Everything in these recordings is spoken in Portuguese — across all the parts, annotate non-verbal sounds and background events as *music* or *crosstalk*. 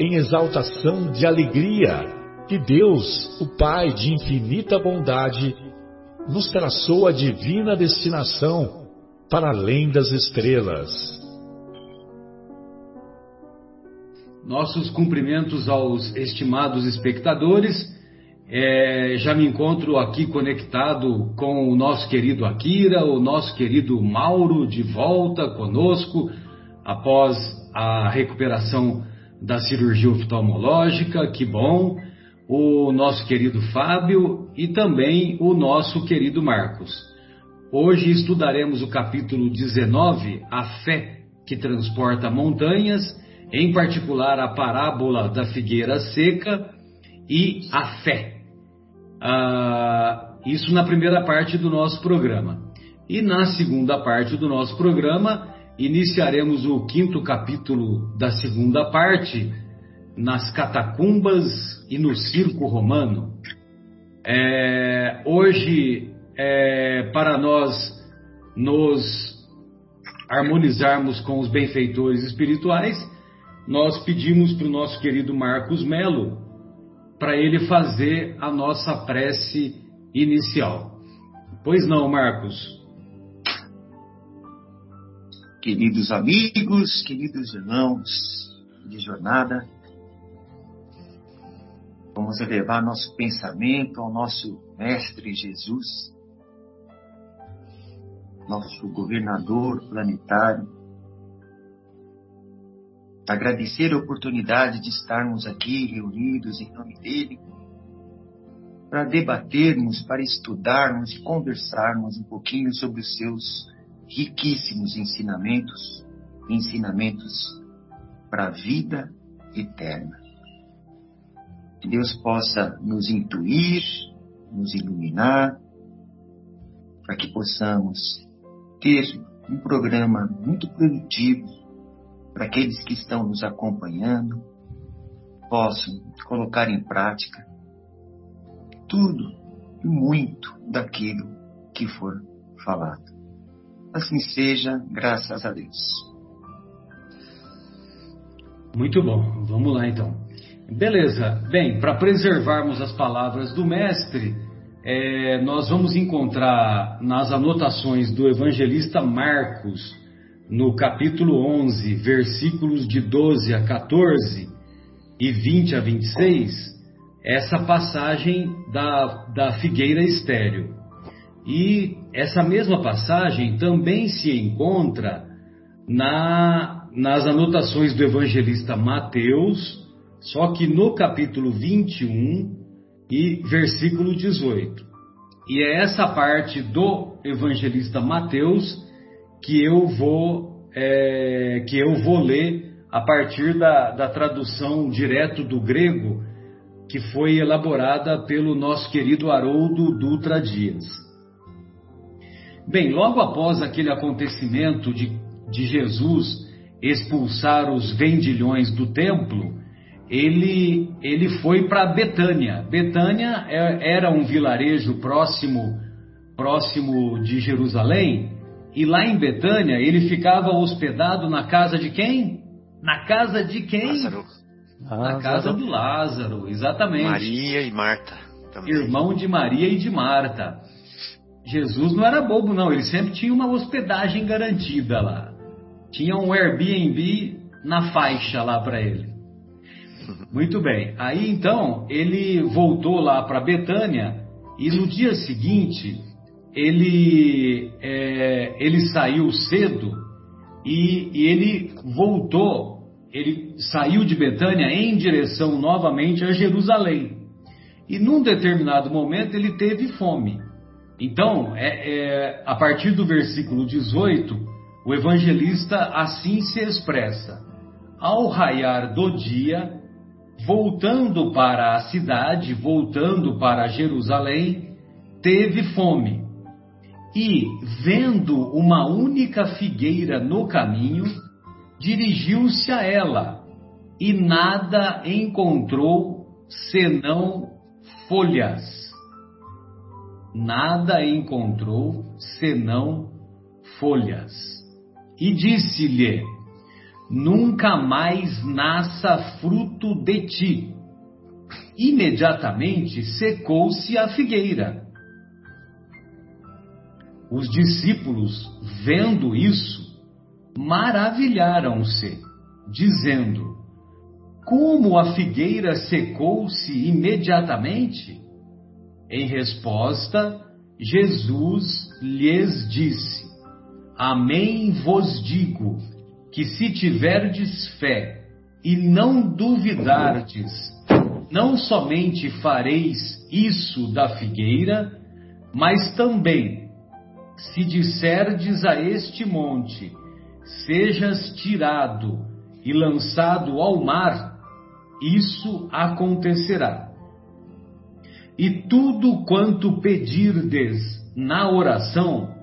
em exaltação de alegria que Deus, o Pai de infinita bondade, nos traçou a divina destinação para além das estrelas. Nossos cumprimentos aos estimados espectadores. É, já me encontro aqui conectado com o nosso querido Akira, o nosso querido Mauro de volta conosco após a recuperação da cirurgia oftalmológica, que bom, o nosso querido Fábio e também o nosso querido Marcos. Hoje estudaremos o capítulo 19, A Fé que Transporta Montanhas, em particular a parábola da figueira seca e a fé. Ah, isso na primeira parte do nosso programa. E na segunda parte do nosso programa, iniciaremos o quinto capítulo da segunda parte, nas catacumbas e no circo romano. É, hoje, é, para nós nos harmonizarmos com os benfeitores espirituais, nós pedimos para o nosso querido Marcos Melo para ele fazer a nossa prece inicial. Pois não, Marcos? Queridos amigos, queridos irmãos de jornada, vamos elevar nosso pensamento ao nosso Mestre Jesus, nosso governador planetário, agradecer a oportunidade de estarmos aqui reunidos em nome dele, para debatermos, para estudarmos e conversarmos um pouquinho sobre os seus riquíssimos ensinamentos, ensinamentos para a vida eterna. Que Deus possa nos intuir, nos iluminar, para que possamos ter um programa muito produtivo para aqueles que estão nos acompanhando, possam colocar em prática tudo e muito daquilo que for falado. Assim seja, graças a Deus. Muito bom, vamos lá então. Beleza, bem, para preservarmos as palavras do Mestre, é, nós vamos encontrar nas anotações do evangelista Marcos, no capítulo 11, versículos de 12 a 14 e 20 a 26, essa passagem da, da figueira estéreo. E essa mesma passagem também se encontra na, nas anotações do evangelista Mateus, só que no capítulo 21 e versículo 18. E é essa parte do evangelista Mateus que eu vou, é, que eu vou ler a partir da, da tradução direto do grego que foi elaborada pelo nosso querido Haroldo Dutra Dias. Bem, logo após aquele acontecimento de, de Jesus expulsar os vendilhões do templo, ele, ele foi para Betânia. Betânia é, era um vilarejo próximo, próximo de Jerusalém, e lá em Betânia ele ficava hospedado na casa de quem? Na casa de quem? Lázaro. Na casa do Lázaro, exatamente. Maria e Marta. Também. Irmão de Maria e de Marta. Jesus não era bobo, não. Ele sempre tinha uma hospedagem garantida lá. Tinha um Airbnb na faixa lá para ele. Muito bem. Aí então ele voltou lá para Betânia e no dia seguinte ele, é, ele saiu cedo e, e ele voltou, ele saiu de Betânia em direção novamente a Jerusalém. E num determinado momento ele teve fome. Então, é, é, a partir do versículo 18, o evangelista assim se expressa: Ao raiar do dia, voltando para a cidade, voltando para Jerusalém, teve fome. E, vendo uma única figueira no caminho, dirigiu-se a ela e nada encontrou senão folhas. Nada encontrou senão folhas. E disse-lhe: Nunca mais nasça fruto de ti. Imediatamente secou-se a figueira. Os discípulos, vendo isso, maravilharam-se, dizendo: Como a figueira secou-se imediatamente? Em resposta, Jesus lhes disse: Amém vos digo que se tiverdes fé e não duvidardes, não somente fareis isso da figueira, mas também se disserdes a este monte: sejas tirado e lançado ao mar, isso acontecerá. E tudo quanto pedirdes na oração,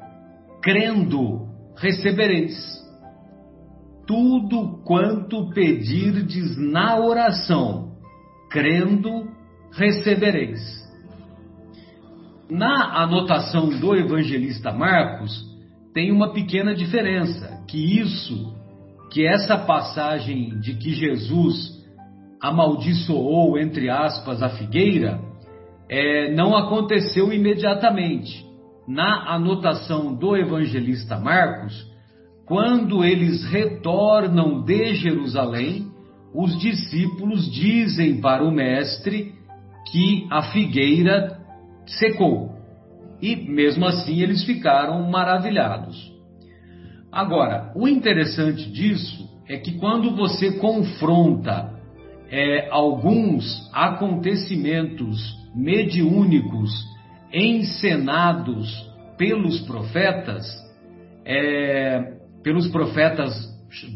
crendo, recebereis. Tudo quanto pedirdes na oração, crendo, recebereis. Na anotação do evangelista Marcos, tem uma pequena diferença, que isso, que essa passagem de que Jesus amaldiçoou, entre aspas, a figueira, é, não aconteceu imediatamente. Na anotação do evangelista Marcos, quando eles retornam de Jerusalém, os discípulos dizem para o mestre que a figueira secou. E mesmo assim eles ficaram maravilhados. Agora, o interessante disso é que quando você confronta é, alguns acontecimentos mediúnicos encenados pelos profetas, é, pelos profetas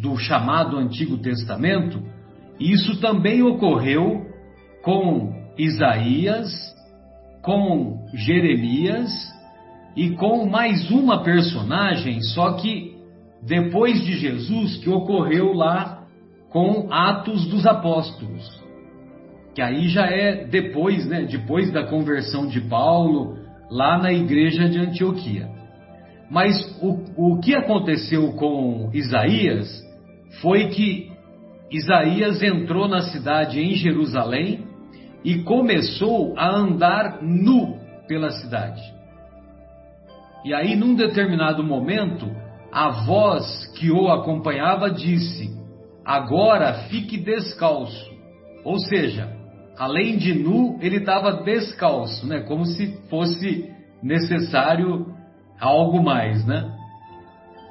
do chamado Antigo Testamento, isso também ocorreu com Isaías com Jeremias e com mais uma personagem, só que depois de Jesus, que ocorreu lá com Atos dos Apóstolos. Que aí já é depois, né, depois da conversão de Paulo, lá na igreja de Antioquia. Mas o, o que aconteceu com Isaías foi que Isaías entrou na cidade em Jerusalém e começou a andar nu pela cidade. E aí, num determinado momento, a voz que o acompanhava disse: Agora fique descalço. Ou seja, além de nu, ele estava descalço, né? Como se fosse necessário algo mais, né?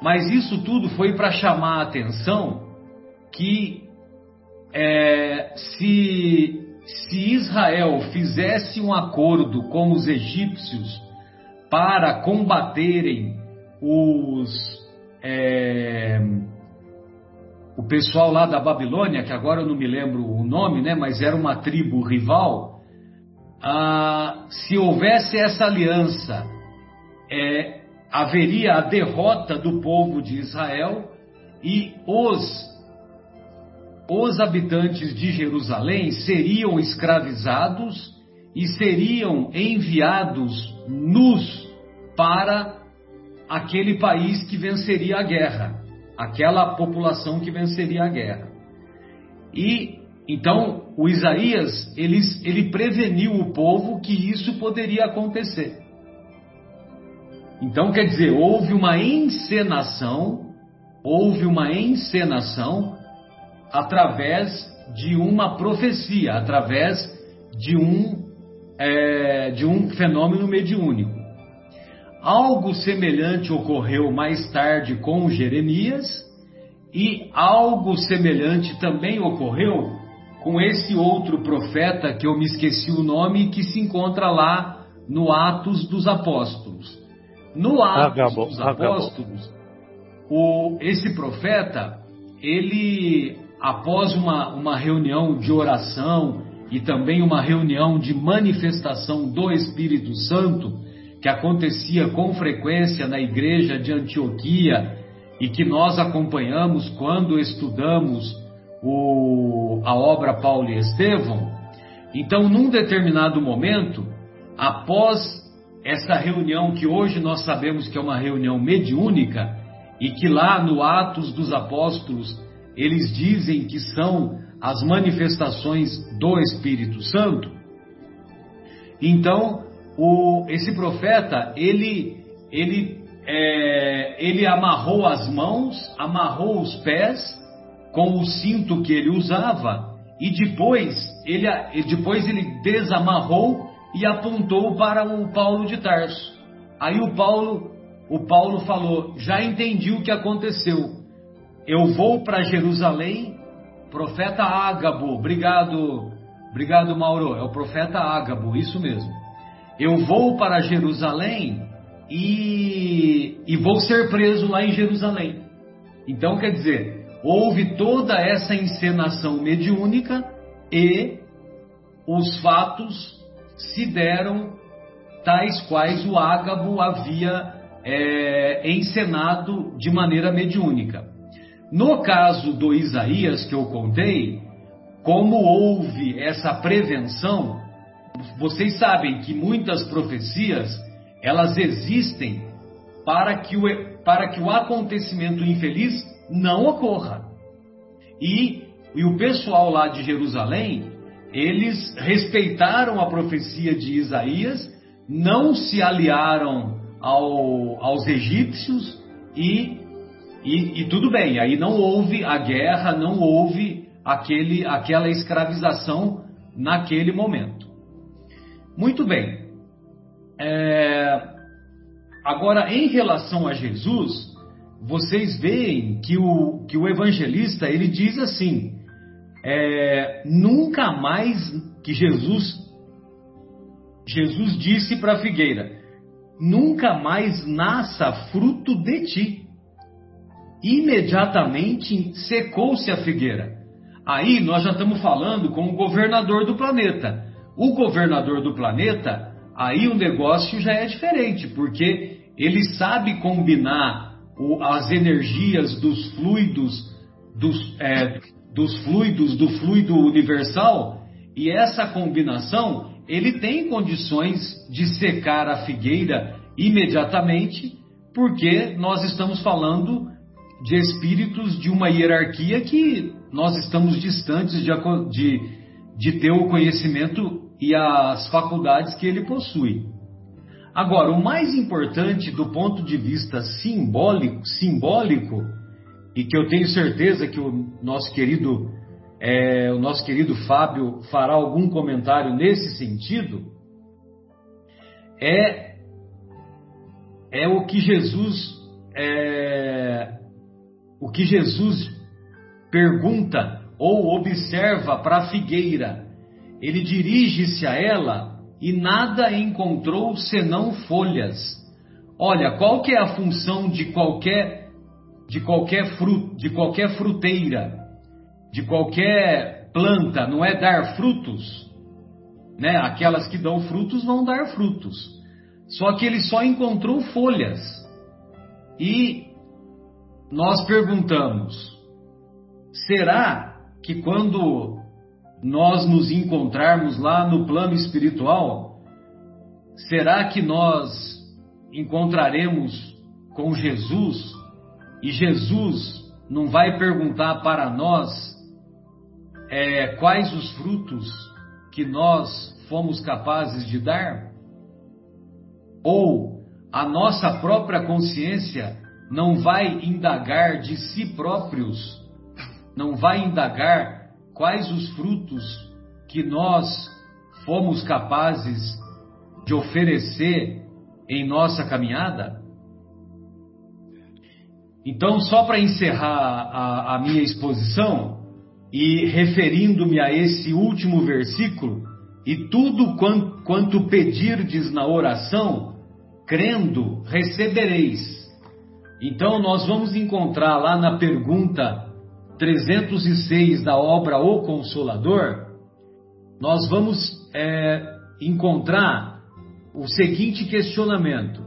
Mas isso tudo foi para chamar a atenção que é, se se Israel fizesse um acordo com os egípcios para combaterem os é, o pessoal lá da Babilônia, que agora eu não me lembro o nome, né, mas era uma tribo rival, ah, se houvesse essa aliança, é, haveria a derrota do povo de Israel e os os habitantes de Jerusalém seriam escravizados e seriam enviados nus para aquele país que venceria a guerra, aquela população que venceria a guerra. E então o Isaías ele, ele preveniu o povo que isso poderia acontecer. Então quer dizer, houve uma encenação, houve uma encenação através de uma profecia, através de um, é, de um fenômeno mediúnico. Algo semelhante ocorreu mais tarde com Jeremias e algo semelhante também ocorreu com esse outro profeta que eu me esqueci o nome que se encontra lá no Atos dos Apóstolos. No Atos Agabo, dos Apóstolos, o, esse profeta, ele, após uma, uma reunião de oração e também uma reunião de manifestação do Espírito Santo, que acontecia com frequência na igreja de Antioquia e que nós acompanhamos quando estudamos o, a obra Paulo e Estevão. Então, num determinado momento, após essa reunião que hoje nós sabemos que é uma reunião mediúnica e que lá no Atos dos Apóstolos eles dizem que são as manifestações do Espírito Santo. Então, o, esse profeta, ele, ele, é, ele amarrou as mãos, amarrou os pés com o cinto que ele usava e depois ele, depois ele desamarrou e apontou para o Paulo de Tarso. Aí o Paulo, o Paulo falou: "Já entendi o que aconteceu. Eu vou para Jerusalém, profeta Ágabo. Obrigado, obrigado Mauro. É o profeta Ágabo, isso mesmo eu vou para Jerusalém e, e vou ser preso lá em Jerusalém. Então, quer dizer, houve toda essa encenação mediúnica e os fatos se deram tais quais o Ágabo havia é, encenado de maneira mediúnica. No caso do Isaías que eu contei, como houve essa prevenção, vocês sabem que muitas profecias elas existem para que o, para que o acontecimento infeliz não ocorra. E, e o pessoal lá de Jerusalém, eles respeitaram a profecia de Isaías, não se aliaram ao, aos egípcios e, e, e, tudo bem, aí não houve a guerra, não houve aquele, aquela escravização naquele momento. Muito bem. É... Agora, em relação a Jesus, vocês veem que o, que o evangelista ele diz assim: é, nunca mais que Jesus Jesus disse para a figueira: nunca mais nasça fruto de ti. Imediatamente secou-se a figueira. Aí nós já estamos falando com o governador do planeta o governador do planeta, aí o negócio já é diferente, porque ele sabe combinar o, as energias dos fluidos, dos, é, dos fluidos, do fluido universal, e essa combinação ele tem condições de secar a figueira imediatamente, porque nós estamos falando de espíritos de uma hierarquia que nós estamos distantes de, de, de ter o conhecimento e as faculdades que ele possui. Agora, o mais importante do ponto de vista simbólico, simbólico e que eu tenho certeza que o nosso querido é, o nosso querido Fábio fará algum comentário nesse sentido, é é o que Jesus é, o que Jesus pergunta ou observa para a figueira ele dirige-se a ela e nada encontrou senão folhas. Olha, qual que é a função de qualquer de qualquer fruto, de qualquer fruteira, de qualquer planta, não é dar frutos, né? Aquelas que dão frutos vão dar frutos. Só que ele só encontrou folhas. E nós perguntamos: será que quando nós nos encontrarmos lá no plano espiritual, será que nós encontraremos com Jesus e Jesus não vai perguntar para nós é, quais os frutos que nós fomos capazes de dar? Ou a nossa própria consciência não vai indagar de si próprios não vai indagar quais os frutos que nós fomos capazes de oferecer em nossa caminhada? Então, só para encerrar a, a, minha exposição e referindo-me a esse último versículo, e tudo quanto, quanto pedirdes na oração, crendo, recebereis. Então, nós vamos encontrar lá na pergunta 306 da obra O Consolador, nós vamos é, encontrar o seguinte questionamento: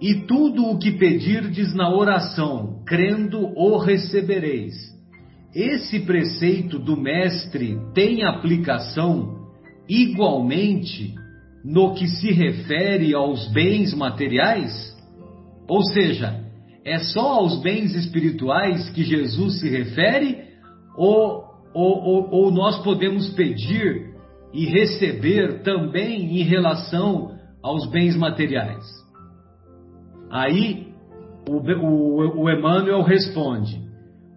E tudo o que pedirdes na oração, crendo, o recebereis. Esse preceito do Mestre tem aplicação igualmente no que se refere aos bens materiais? Ou seja, é só aos bens espirituais que Jesus se refere? Ou, ou, ou, ou nós podemos pedir e receber também em relação aos bens materiais? Aí o, o, o Emmanuel responde: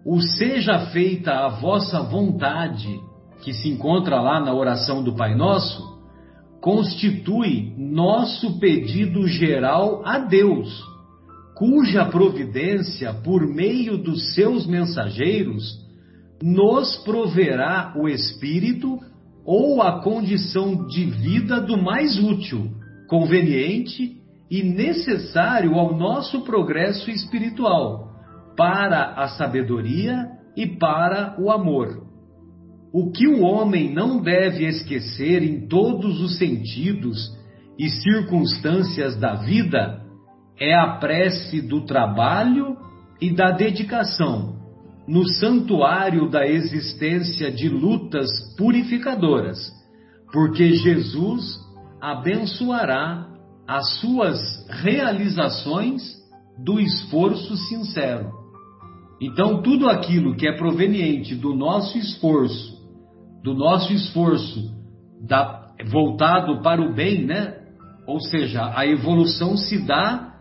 O seja feita a vossa vontade, que se encontra lá na oração do Pai Nosso, constitui nosso pedido geral a Deus, cuja providência, por meio dos seus mensageiros, nos proverá o Espírito ou a condição de vida do mais útil, conveniente e necessário ao nosso progresso espiritual, para a sabedoria e para o amor. O que o homem não deve esquecer em todos os sentidos e circunstâncias da vida é a prece do trabalho e da dedicação no santuário da existência de lutas purificadoras, porque Jesus abençoará as suas realizações do esforço sincero. Então, tudo aquilo que é proveniente do nosso esforço, do nosso esforço da, voltado para o bem, né? Ou seja, a evolução se dá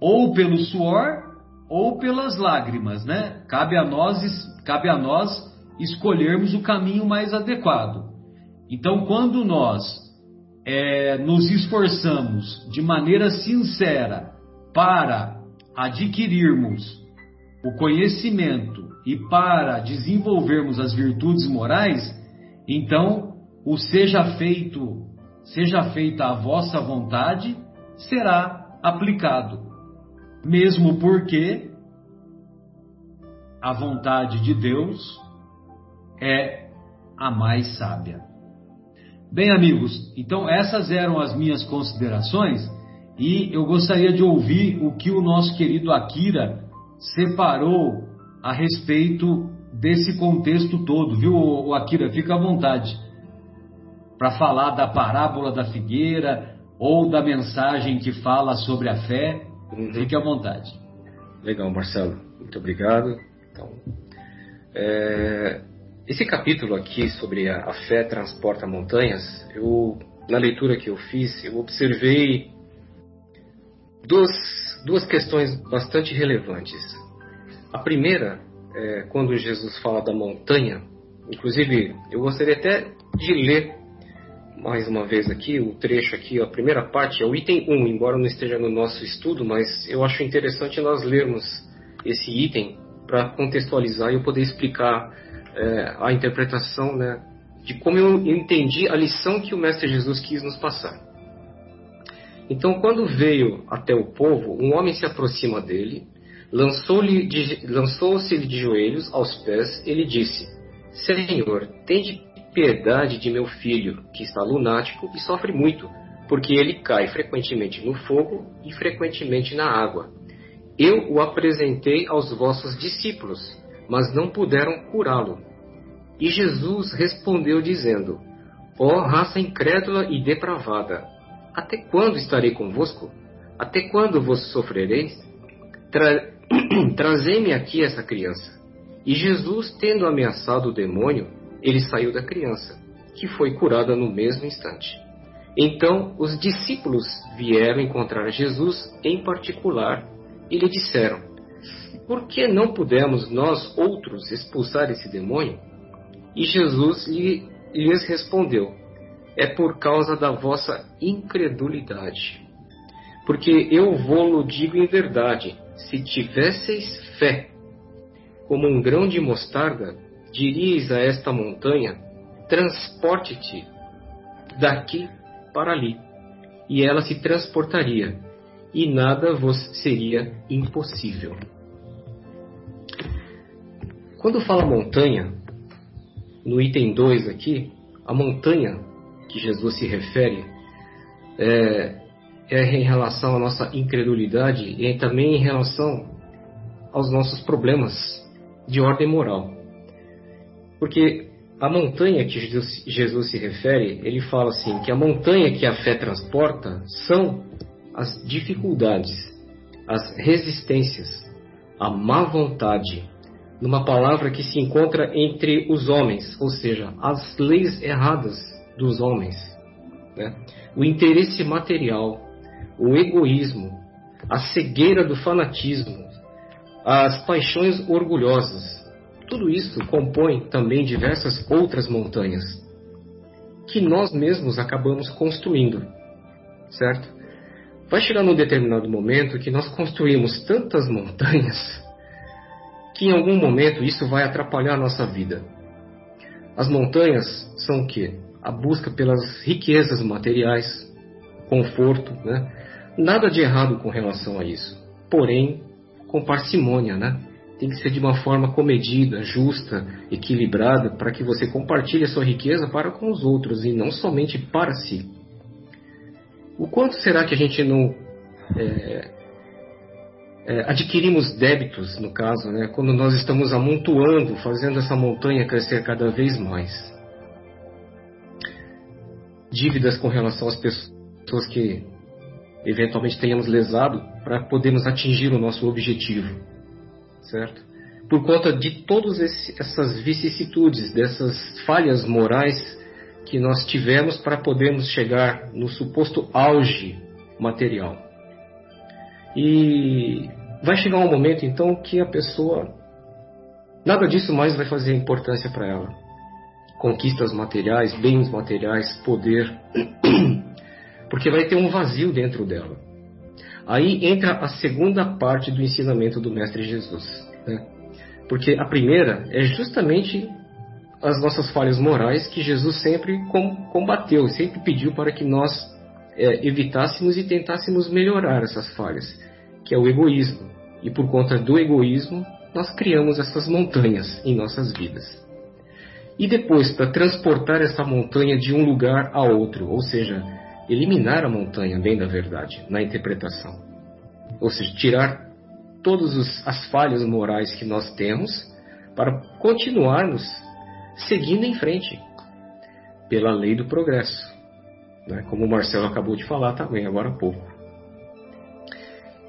ou pelo suor ou pelas lágrimas, né? Cabe a nós, cabe a nós escolhermos o caminho mais adequado. Então, quando nós é, nos esforçamos de maneira sincera para adquirirmos o conhecimento e para desenvolvermos as virtudes morais, então o seja feito, seja feita a vossa vontade, será aplicado mesmo porque a vontade de Deus é a mais sábia. Bem, amigos, então essas eram as minhas considerações e eu gostaria de ouvir o que o nosso querido Akira separou a respeito desse contexto todo, viu, Akira? Fica à vontade para falar da parábola da figueira ou da mensagem que fala sobre a fé Uhum. Fique à vontade. Legal, Marcelo. Muito obrigado. Então, é, esse capítulo aqui sobre a, a, fé transporta montanhas, eu, na leitura que eu fiz, eu observei duas, duas questões bastante relevantes. A primeira, é, quando Jesus fala da montanha, inclusive eu gostaria até de ler mais uma vez aqui, o trecho aqui, a primeira parte é o item 1, embora não esteja no nosso estudo, mas eu acho interessante nós lermos esse item para contextualizar e eu poder explicar é, a interpretação né, de como eu entendi a lição que o Mestre Jesus quis nos passar. Então, quando veio até o povo, um homem se aproxima dele, lançou-se de, lançou de joelhos aos pés, ele disse: Senhor, tende piedade de meu filho, que está lunático e sofre muito, porque ele cai frequentemente no fogo e frequentemente na água. Eu o apresentei aos vossos discípulos, mas não puderam curá-lo. E Jesus respondeu, dizendo: Ó oh, raça incrédula e depravada, até quando estarei convosco? Até quando vos sofrereis? Tra... *clears throat* Trazei-me aqui essa criança. E Jesus, tendo ameaçado o demônio, ele saiu da criança, que foi curada no mesmo instante. Então os discípulos vieram encontrar Jesus em particular e lhe disseram: Por que não pudemos nós outros expulsar esse demônio? E Jesus lhe, lhes respondeu: É por causa da vossa incredulidade. Porque eu vou-lo digo em verdade: se tivesseis fé, como um grão de mostarda, diríeis a esta montanha: transporte-te daqui para ali, e ela se transportaria, e nada vos seria impossível. Quando fala montanha, no item 2 aqui, a montanha que Jesus se refere é, é em relação à nossa incredulidade e também em relação aos nossos problemas de ordem moral. Porque a montanha que Jesus, Jesus se refere, ele fala assim, que a montanha que a fé transporta são as dificuldades, as resistências, a má vontade, numa palavra que se encontra entre os homens, ou seja, as leis erradas dos homens, né? o interesse material, o egoísmo, a cegueira do fanatismo, as paixões orgulhosas. Tudo isso compõe também diversas outras montanhas que nós mesmos acabamos construindo, certo? Vai chegar num determinado momento que nós construímos tantas montanhas que em algum momento isso vai atrapalhar a nossa vida. As montanhas são o quê? A busca pelas riquezas materiais, conforto, né? Nada de errado com relação a isso. Porém, com parcimônia, né? Tem que ser de uma forma comedida, justa, equilibrada, para que você compartilhe a sua riqueza para com os outros e não somente para si. O quanto será que a gente não é, é, adquirimos débitos, no caso, né, quando nós estamos amontoando, fazendo essa montanha crescer cada vez mais? Dívidas com relação às pessoas que eventualmente tenhamos lesado para podermos atingir o nosso objetivo, certo? Por conta de todas essas vicissitudes, dessas falhas morais que nós tivemos para podermos chegar no suposto auge material. E vai chegar um momento então que a pessoa nada disso mais vai fazer importância para ela. Conquistas materiais, bens materiais, poder, *clears throat* porque vai ter um vazio dentro dela. Aí entra a segunda parte do ensinamento do Mestre Jesus. Né? Porque a primeira é justamente as nossas falhas morais que Jesus sempre combateu, sempre pediu para que nós é, evitássemos e tentássemos melhorar essas falhas, que é o egoísmo. E por conta do egoísmo, nós criamos essas montanhas em nossas vidas. E depois, para transportar essa montanha de um lugar a outro, ou seja, eliminar a montanha, bem da verdade, na interpretação. Ou seja, tirar todas as falhas morais que nós temos para continuarmos seguindo em frente pela lei do progresso, né? como o Marcelo acabou de falar também agora há pouco.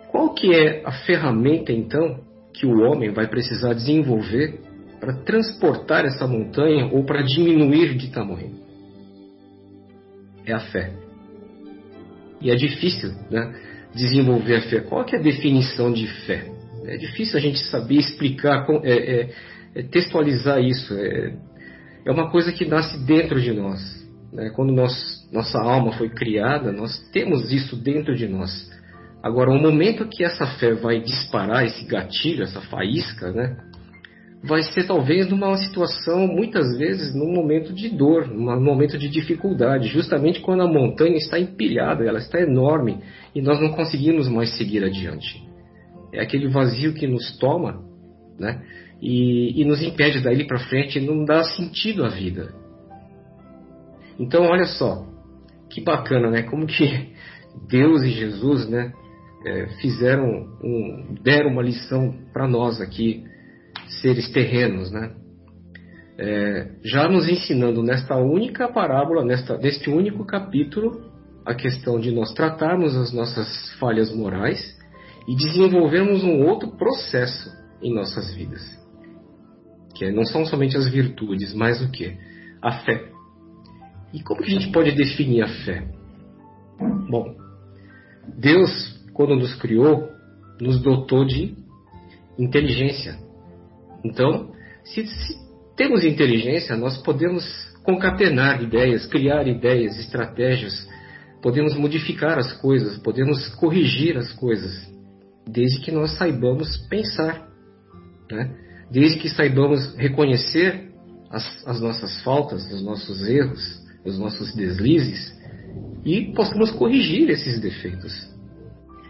Qual que é a ferramenta então que o homem vai precisar desenvolver para transportar essa montanha ou para diminuir de tamanho? É a fé. E é difícil né, desenvolver a fé. Qual é a definição de fé? É difícil a gente saber explicar, é, é, é textualizar isso. É, é uma coisa que nasce dentro de nós. Né? Quando nós, nossa alma foi criada, nós temos isso dentro de nós. Agora, o momento que essa fé vai disparar esse gatilho, essa faísca, né? Vai ser talvez numa situação, muitas vezes, num momento de dor, num momento de dificuldade, justamente quando a montanha está empilhada, ela está enorme e nós não conseguimos mais seguir adiante. É aquele vazio que nos toma, né? e, e nos impede daí para frente, não dá sentido à vida. Então, olha só, que bacana, né? Como que Deus e Jesus, né, é, fizeram, um, deram uma lição para nós aqui, seres terrenos, né? É, já nos ensinando nesta única parábola, nesta, neste único capítulo, a questão de nós tratarmos as nossas falhas morais e desenvolvermos um outro processo em nossas vidas que é, não são somente as virtudes, mas o que? A fé. E como que a gente pode definir a fé? Bom, Deus, quando nos criou, nos dotou de inteligência. Então, se, se temos inteligência, nós podemos concatenar ideias, criar ideias, estratégias, podemos modificar as coisas, podemos corrigir as coisas, desde que nós saibamos pensar, né? desde que saibamos reconhecer as, as nossas faltas, os nossos erros, os nossos deslizes e possamos corrigir esses defeitos.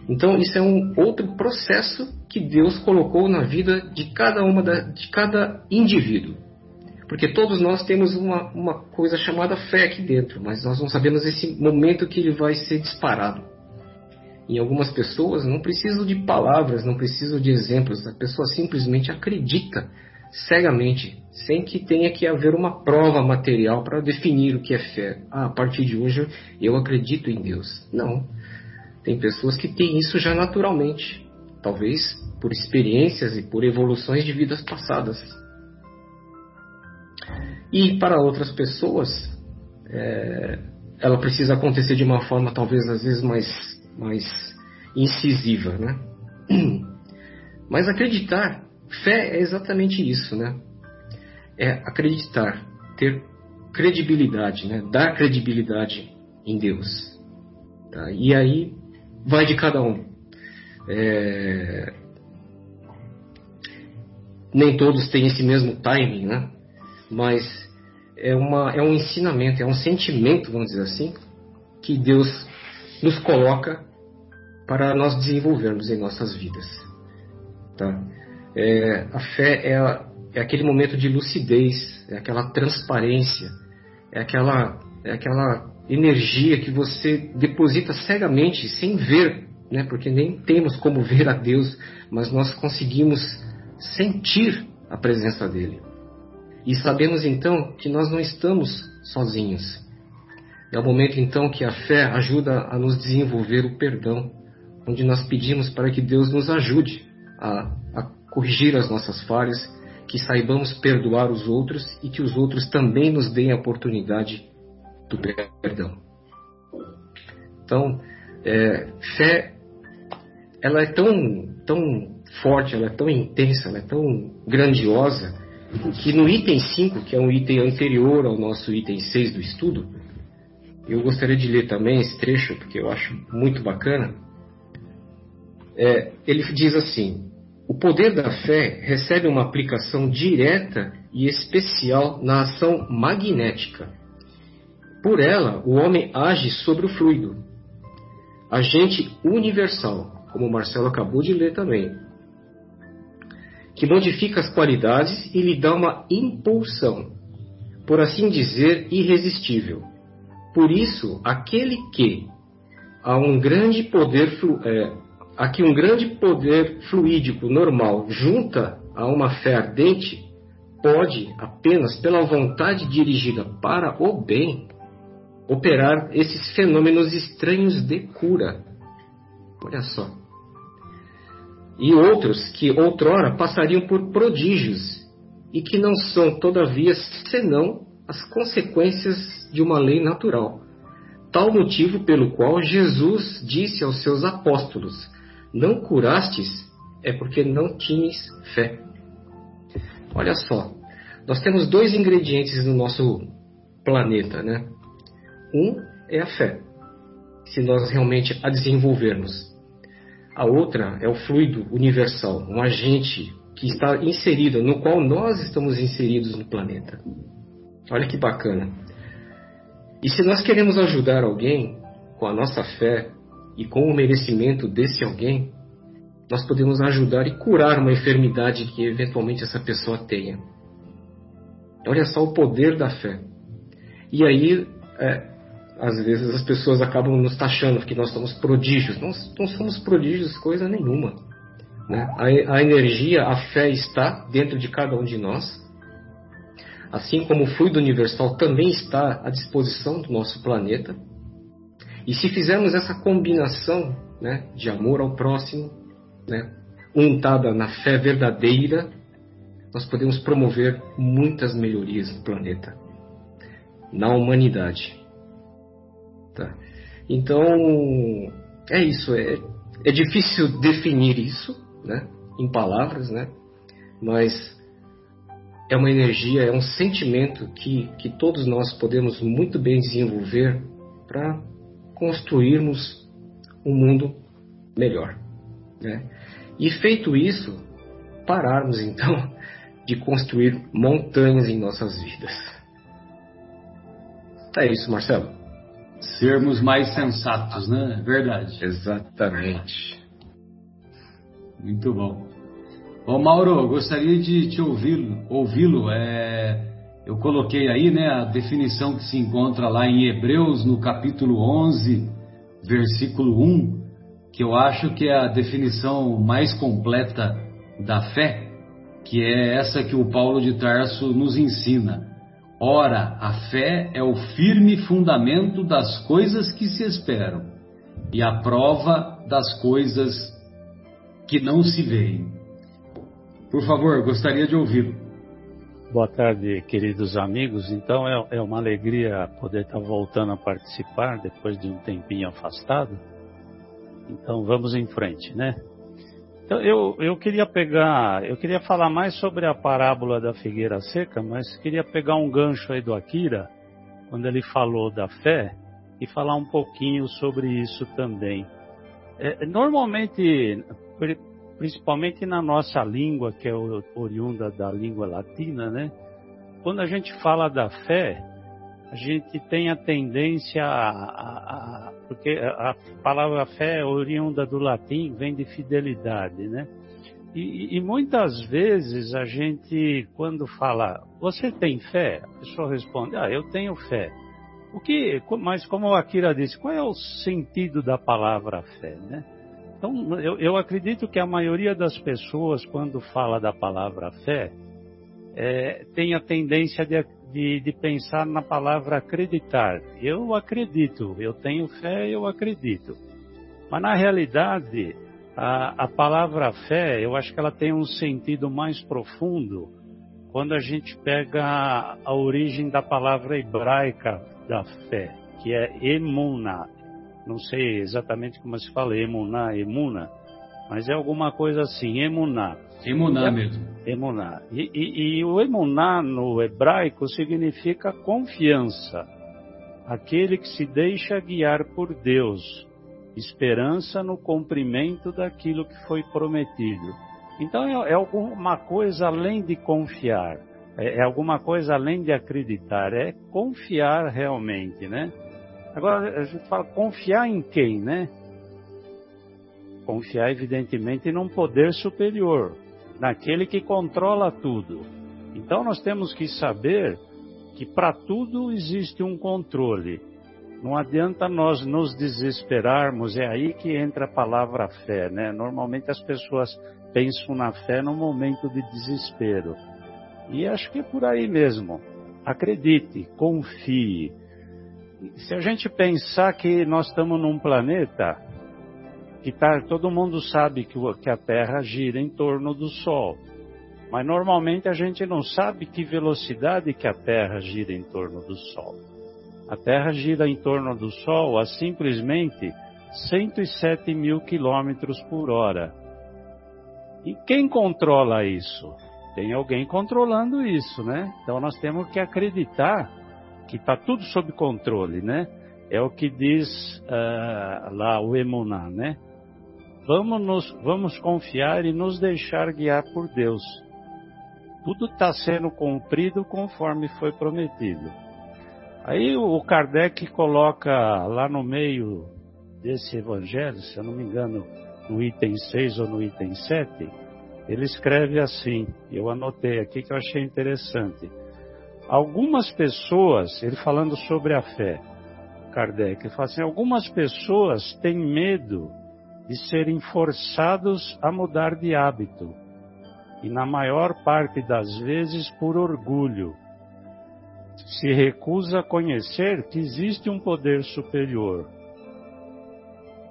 Então, isso é um outro processo que Deus colocou na vida de cada uma da, de cada indivíduo. Porque todos nós temos uma, uma coisa chamada fé aqui dentro, mas nós não sabemos esse momento que ele vai ser disparado. Em algumas pessoas não precisam de palavras, não precisam de exemplos, a pessoa simplesmente acredita cegamente, sem que tenha que haver uma prova material para definir o que é fé. Ah, a partir de hoje eu acredito em Deus. Não. Tem pessoas que têm isso já naturalmente, talvez por experiências e por evoluções de vidas passadas. E para outras pessoas, é, ela precisa acontecer de uma forma talvez às vezes mais, mais incisiva, né? *clears throat* Mas acreditar, fé é exatamente isso, né? É acreditar, ter credibilidade, né? Dar credibilidade em Deus. Tá? E aí vai de cada um. É... Nem todos têm esse mesmo timing, né? Mas é, uma, é um ensinamento, é um sentimento, vamos dizer assim, que Deus nos coloca para nós desenvolvermos em nossas vidas. Tá? É, a fé é, é aquele momento de lucidez, é aquela transparência, é aquela, é aquela energia que você deposita cegamente, sem ver, né? porque nem temos como ver a Deus, mas nós conseguimos sentir a presença dele. E sabemos então que nós não estamos sozinhos. É o momento então que a fé ajuda a nos desenvolver o perdão, onde nós pedimos para que Deus nos ajude a, a corrigir as nossas falhas, que saibamos perdoar os outros e que os outros também nos deem a oportunidade do perdão. Então, é, fé, ela é tão, tão forte, ela é tão intensa, ela é tão grandiosa, que no item 5, que é um item anterior ao nosso item 6 do estudo, eu gostaria de ler também esse trecho, porque eu acho muito bacana. É, ele diz assim: o poder da fé recebe uma aplicação direta e especial na ação magnética por ela, o homem age sobre o fluido, agente universal, como o Marcelo acabou de ler também, que modifica as qualidades e lhe dá uma impulsão, por assim dizer, irresistível. Por isso, aquele que a um grande poder é, a que um grande poder fluídico normal junta a uma fé ardente, pode, apenas pela vontade dirigida para o bem, operar esses fenômenos estranhos de cura. Olha só. E outros que outrora passariam por prodígios e que não são, todavia, senão as consequências de uma lei natural. Tal motivo pelo qual Jesus disse aos seus apóstolos: Não curastes é porque não tinhas fé. Olha só, nós temos dois ingredientes no nosso planeta, né? Um é a fé, se nós realmente a desenvolvermos. A outra é o fluido universal, um agente que está inserido, no qual nós estamos inseridos no planeta. Olha que bacana. E se nós queremos ajudar alguém com a nossa fé e com o merecimento desse alguém, nós podemos ajudar e curar uma enfermidade que eventualmente essa pessoa tenha. Olha só o poder da fé. E aí, é, às vezes as pessoas acabam nos taxando que nós somos prodígios. Não, não somos prodígios coisa nenhuma. Né? A, a energia, a fé está dentro de cada um de nós. Assim como o fluido universal também está à disposição do nosso planeta. E se fizermos essa combinação né, de amor ao próximo, né, untada na fé verdadeira, nós podemos promover muitas melhorias no planeta, na humanidade. Tá? Então, é isso. É, é difícil definir isso, né? em palavras, né? Mas é uma energia, é um sentimento que, que todos nós podemos muito bem desenvolver para construirmos um mundo melhor. Né? E feito isso, pararmos então *laughs* de construir montanhas em nossas vidas. É isso, Marcelo. Sermos mais sensatos, né? Verdade. Exatamente. Muito bom. Bom, Mauro, gostaria de te ouvi-lo. Ouvi-lo. É, eu coloquei aí, né, a definição que se encontra lá em Hebreus, no capítulo 11, versículo 1, que eu acho que é a definição mais completa da fé, que é essa que o Paulo de Tarso nos ensina. Ora, a fé é o firme fundamento das coisas que se esperam e a prova das coisas que não se veem. Por favor, gostaria de ouvi-lo. Boa tarde, queridos amigos. Então é, é, uma alegria poder estar voltando a participar depois de um tempinho afastado. Então vamos em frente, né? Então, eu, eu queria pegar, eu queria falar mais sobre a parábola da figueira seca, mas queria pegar um gancho aí do Akira, quando ele falou da fé, e falar um pouquinho sobre isso também. É, normalmente, principalmente na nossa língua, que é oriunda da língua latina, né? Quando a gente fala da fé, a gente tem a tendência a, a, a, porque a palavra fé oriunda do latim vem de fidelidade, né? E, e, muitas vezes a gente, quando fala, você tem fé? A pessoa responde, ah, eu tenho fé. O que, mas como a Akira disse, qual é o sentido da palavra fé, né? Então, eu, eu acredito que a maioria das pessoas, quando fala da palavra fé, é, tem a tendência de de, de pensar na palavra acreditar. Eu acredito, eu tenho fé, eu acredito. Mas na realidade, a, a palavra fé, eu acho que ela tem um sentido mais profundo quando a gente pega a, a origem da palavra hebraica da fé, que é emuna. Não sei exatamente como se fala emuná, emuna, mas é alguma coisa assim, emuná. Emuná mesmo. Emuná. E, e, e o emuná no hebraico significa confiança. Aquele que se deixa guiar por Deus. Esperança no cumprimento daquilo que foi prometido. Então é, é alguma coisa além de confiar. É, é alguma coisa além de acreditar. É confiar realmente, né? Agora a gente fala confiar em quem, né? Confiar, evidentemente, num poder superior, naquele que controla tudo. Então nós temos que saber que para tudo existe um controle. Não adianta nós nos desesperarmos, é aí que entra a palavra fé, né? Normalmente as pessoas pensam na fé no momento de desespero. E acho que é por aí mesmo. Acredite, confie. Se a gente pensar que nós estamos num planeta que tá, todo mundo sabe que, que a Terra gira em torno do Sol. Mas normalmente a gente não sabe que velocidade que a Terra gira em torno do Sol. A Terra gira em torno do Sol a simplesmente 107 mil quilômetros por hora. E quem controla isso? Tem alguém controlando isso, né? Então nós temos que acreditar que está tudo sob controle, né? É o que diz uh, lá o Emuná, né? Vamos, nos, vamos confiar e nos deixar guiar por Deus. Tudo está sendo cumprido conforme foi prometido. Aí o Kardec coloca lá no meio desse evangelho, se eu não me engano, no item 6 ou no item 7, ele escreve assim, eu anotei aqui que eu achei interessante. Algumas pessoas, ele falando sobre a fé, Kardec, ele fala assim, algumas pessoas têm medo de serem forçados a mudar de hábito, e na maior parte das vezes por orgulho. Se recusa a conhecer que existe um poder superior.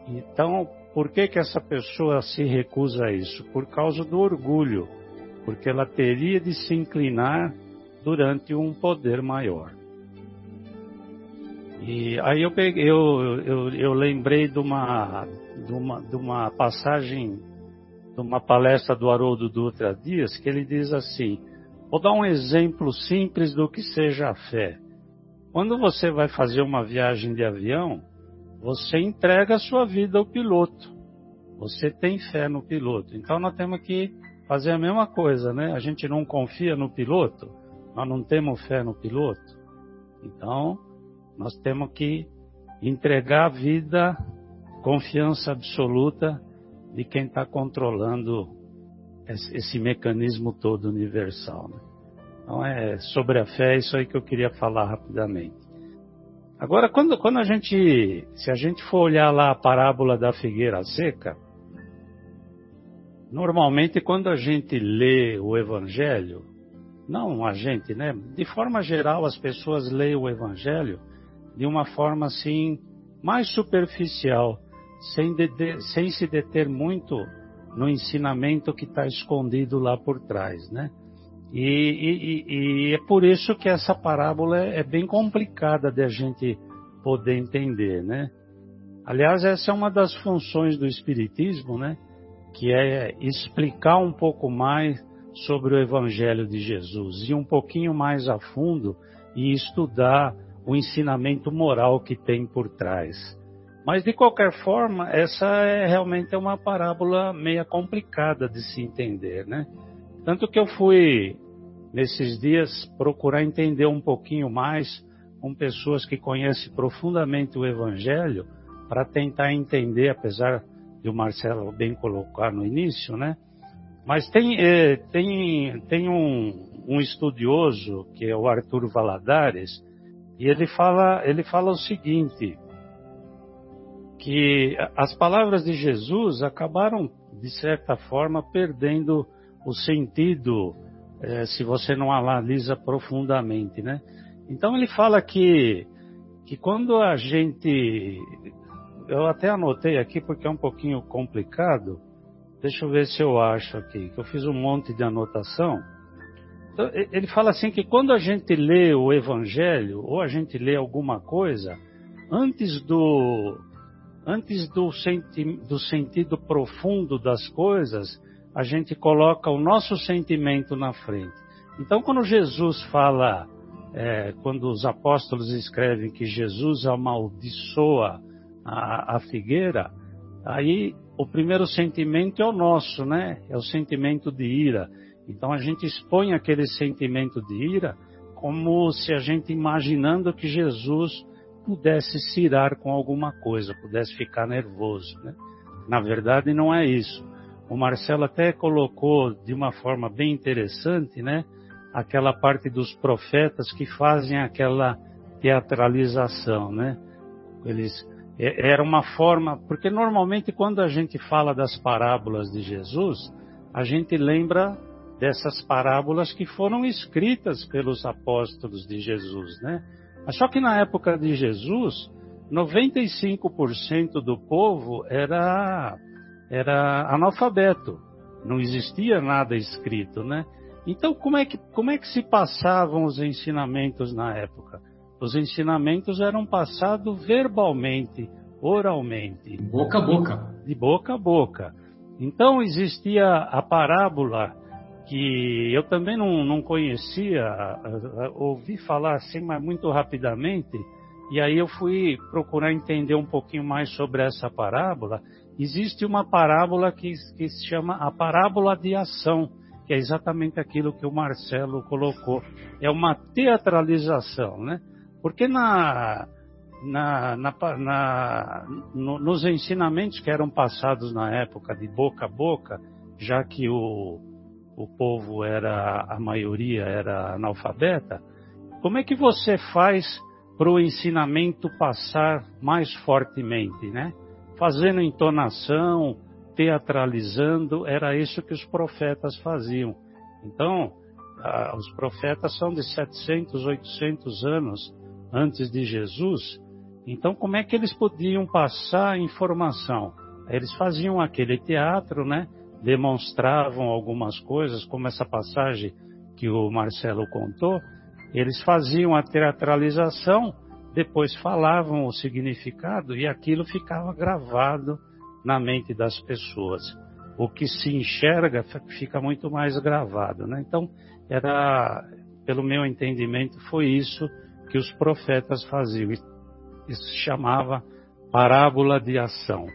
Então, por que que essa pessoa se recusa a isso? Por causa do orgulho, porque ela teria de se inclinar durante um poder maior. E aí eu, peguei, eu, eu, eu lembrei de uma, de uma, de uma passagem de uma palestra do Haroldo Dutra Dias, que ele diz assim: vou dar um exemplo simples do que seja a fé. Quando você vai fazer uma viagem de avião, você entrega a sua vida ao piloto. Você tem fé no piloto. Então nós temos que fazer a mesma coisa, né? A gente não confia no piloto, nós não temos fé no piloto. Então, nós temos que entregar a vida, confiança absoluta de quem está controlando esse, mecanismo todo universal. Né? Então, é sobre a fé, é isso aí que eu queria falar rapidamente. Agora, quando, quando a gente, se a gente for olhar lá a parábola da figueira seca, normalmente quando a gente lê o Evangelho, não a gente, né? De forma geral, as pessoas leem o Evangelho de uma forma assim, mais superficial, sem, sem se deter muito no ensinamento que está escondido lá por trás, né? E, e, e, é por isso que essa parábola é, é bem complicada de a gente poder entender, né? Aliás, essa é uma das funções do Espiritismo, né? Que é explicar um pouco mais sobre o Evangelho de Jesus, ir um pouquinho mais a fundo e estudar o ensinamento moral que tem por trás. Mas de qualquer forma, essa é realmente é uma parábola meia complicada de se entender, né? Tanto que eu fui, nesses dias, procurar entender um pouquinho mais com pessoas que conhecem profundamente o Evangelho, para tentar entender, apesar de o Marcelo bem colocar no início, né? Mas tem, é, tem, tem um, um estudioso, que é o Arthur Valadares, e ele fala, ele fala o seguinte, que as palavras de Jesus acabaram, de certa forma, perdendo o sentido é, se você não analisa profundamente, né? Então ele fala que, que quando a gente. Eu até anotei aqui porque é um pouquinho complicado. Deixa eu ver se eu acho aqui, que eu fiz um monte de anotação. Então, ele fala assim que quando a gente lê o Evangelho, ou a gente lê alguma coisa, antes do, antes do, senti do sentido profundo das coisas, a gente coloca o nosso sentimento na frente. Então, quando Jesus fala, é, quando os apóstolos escrevem que Jesus amaldiçoa a, a figueira, aí o primeiro sentimento é o nosso, né? É o sentimento de ira. Então a gente expõe aquele sentimento de ira como se a gente imaginando que Jesus pudesse se irar com alguma coisa, pudesse ficar nervoso, né? Na verdade não é isso o Marcelo até colocou de uma forma bem interessante, né? Aquela parte dos profetas que fazem aquela teatralização, né? Eles é, era uma forma, porque normalmente quando a gente fala das parábolas de Jesus, a gente lembra dessas parábolas que foram escritas pelos apóstolos de Jesus, né? Só que na época de Jesus, 95% do povo era era analfabeto, não existia nada escrito, né? Então, como é que, como é que se passavam os ensinamentos na época? Os ensinamentos eram passados verbalmente, oralmente. Boca a boca. De boca a boca. Então, existia a parábola que eu também não, não conhecia, ouvi falar assim, mas muito rapidamente, e aí eu fui procurar entender um pouquinho mais sobre essa parábola, existe uma parábola que, que se chama a parábola de ação, que é exatamente aquilo que o Marcelo colocou. É uma teatralização, né? Porque na, na, na, na no, nos ensinamentos que eram passados na época de boca a boca, já que o, o povo era, a maioria era analfabeta, como é que você faz para o ensinamento passar mais fortemente, né? fazendo entonação, teatralizando, era isso que os profetas faziam. Então, ah, os profetas são de 700, 800 anos antes de Jesus. Então, como é que eles podiam passar informação? Eles faziam aquele teatro, né? Demonstravam algumas coisas, como essa passagem que o Marcelo contou. Eles faziam a teatralização depois falavam o significado e aquilo ficava gravado na mente das pessoas. o que se enxerga fica muito mais gravado, né? Então, era, pelo meu entendimento, foi isso que os profetas faziam. Isso se chamava parábola de ação.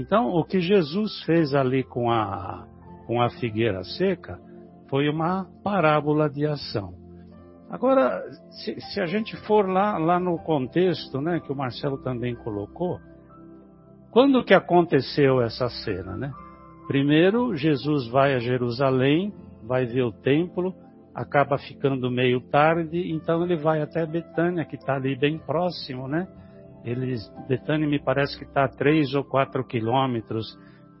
Então, o que Jesus fez ali com a, com a figueira seca foi uma parábola de ação. Agora, se, se, a gente for lá, lá no contexto, né, que o Marcelo também colocou, quando que aconteceu essa cena, né? Primeiro, Jesus vai a Jerusalém, vai ver o templo, acaba ficando meio tarde, então ele vai até Betânia, que está ali bem próximo, né? Ele, Betânia me parece que está a três ou quatro quilômetros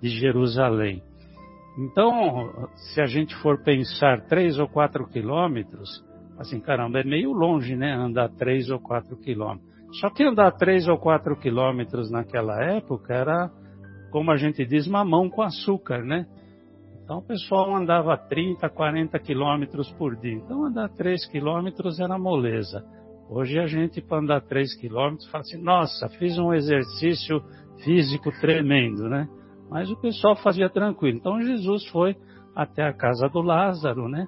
de Jerusalém. Então, se a gente for pensar três ou quatro quilômetros, assim, caramba, é meio longe, né? Andar três ou quatro quilômetros. Só que andar três ou quatro quilômetros naquela época era, como a gente diz, mamão com açúcar, né? Então o pessoal andava 30, 40 quilômetros por dia. Então andar 3 quilômetros era moleza. Hoje a gente, para andar 3 quilômetros, fala assim, nossa, fiz um exercício físico tremendo, né? Mas o pessoal fazia tranquilo. Então Jesus foi até a casa do Lázaro, né?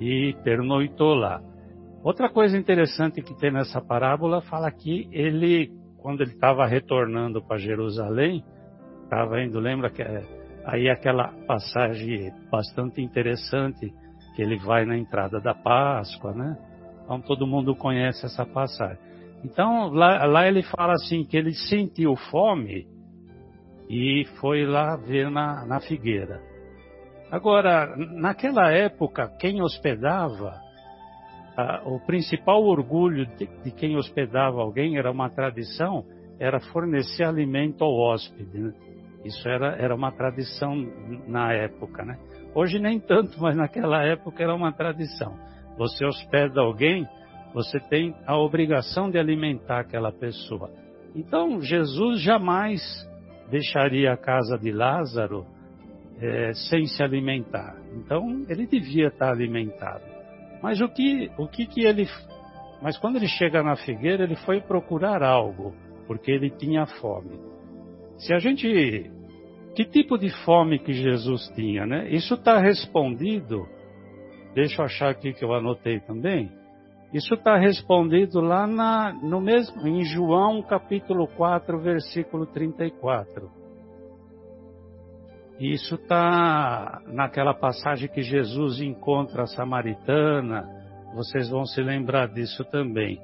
E pernoitou lá. Outra coisa interessante que tem nessa parábola fala que ele, quando ele estava retornando para Jerusalém, estava indo, lembra que é Aí aquela passagem bastante interessante que ele vai na entrada da Páscoa, né? Então todo mundo conhece essa passagem. Então lá, lá ele fala assim que ele sentiu fome e foi lá ver na, na figueira. Agora, naquela época, quem hospedava, o principal orgulho de, de, quem hospedava alguém era uma tradição, era fornecer alimento ao hóspede. Né? Isso era, era uma tradição na época, né? Hoje nem tanto, mas naquela época era uma tradição. Você hospeda alguém, você tem a obrigação de alimentar aquela pessoa. Então, Jesus jamais deixaria a casa de Lázaro é, sem se alimentar. Então, ele devia estar alimentado. Mas o que, o que, que ele. Mas quando ele chega na figueira, ele foi procurar algo, porque ele tinha fome. Se a gente. Que tipo de fome que Jesus tinha, né? Isso está respondido. Deixa eu achar aqui que eu anotei também. Isso está respondido lá na, no mesmo, em João capítulo 4, versículo 34. Isso está naquela passagem que Jesus encontra a samaritana. Vocês vão se lembrar disso também.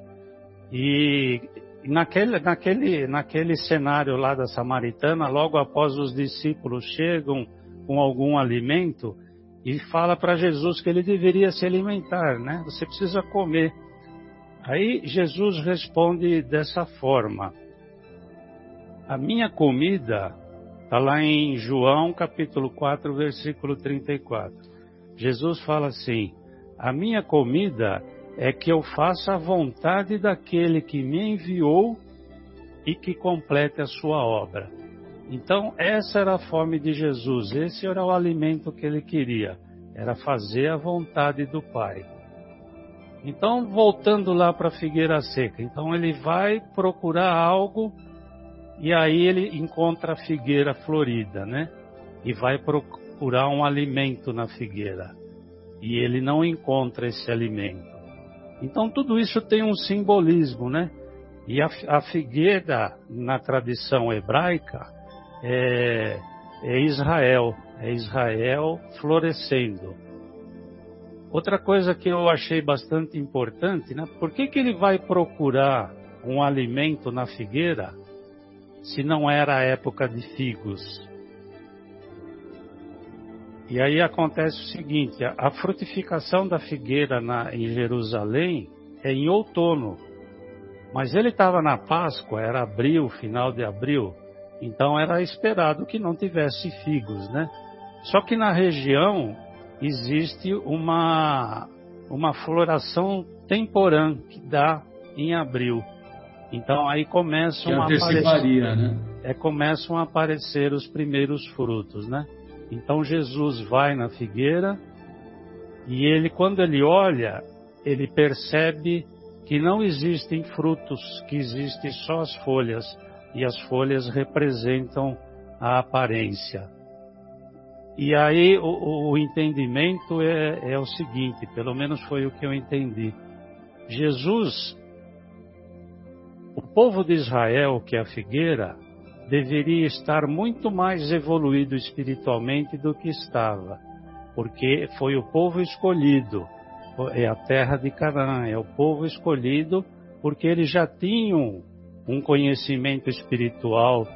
E naquele, naquele, naquele cenário lá da Samaritana, logo após os discípulos chegam com algum alimento e fala para Jesus que ele deveria se alimentar, né? Você precisa comer. Aí Jesus responde dessa forma: A minha comida está lá em João capítulo 4, versículo 34. Jesus fala assim: A minha comida é que eu faça a vontade daquele que me enviou e que complete a sua obra. Então, essa era a fome de Jesus, esse era o alimento que ele queria, era fazer a vontade do Pai. Então, voltando lá para a figueira seca, então ele vai procurar algo e aí ele encontra a figueira florida, né? E vai procurar um alimento na figueira. E ele não encontra esse alimento. Então tudo isso tem um simbolismo, né? E a, a figueira, na tradição hebraica, é, é Israel, é Israel florescendo. Outra coisa que eu achei bastante importante, né? Por que, que ele vai procurar um alimento na figueira se não era a época de figos? E aí acontece o seguinte: a frutificação da figueira na, em Jerusalém é em outono, mas ele estava na Páscoa, era abril, final de abril, então era esperado que não tivesse figos, né? Só que na região existe uma, uma floração temporã que dá em abril. Então aí começam a aparecer, né? é, começam a aparecer os primeiros frutos, né? Então Jesus vai na figueira e ele, quando ele olha, ele percebe que não existem frutos, que existem só as folhas, e as folhas representam a aparência. E aí o, o entendimento é, é o seguinte, pelo menos foi o que eu entendi. Jesus, o povo de Israel, que é a figueira, deveria estar muito mais evoluído espiritualmente do que estava, porque foi o povo escolhido, é a terra de Canaã, é o povo escolhido, porque eles já tinham um conhecimento espiritual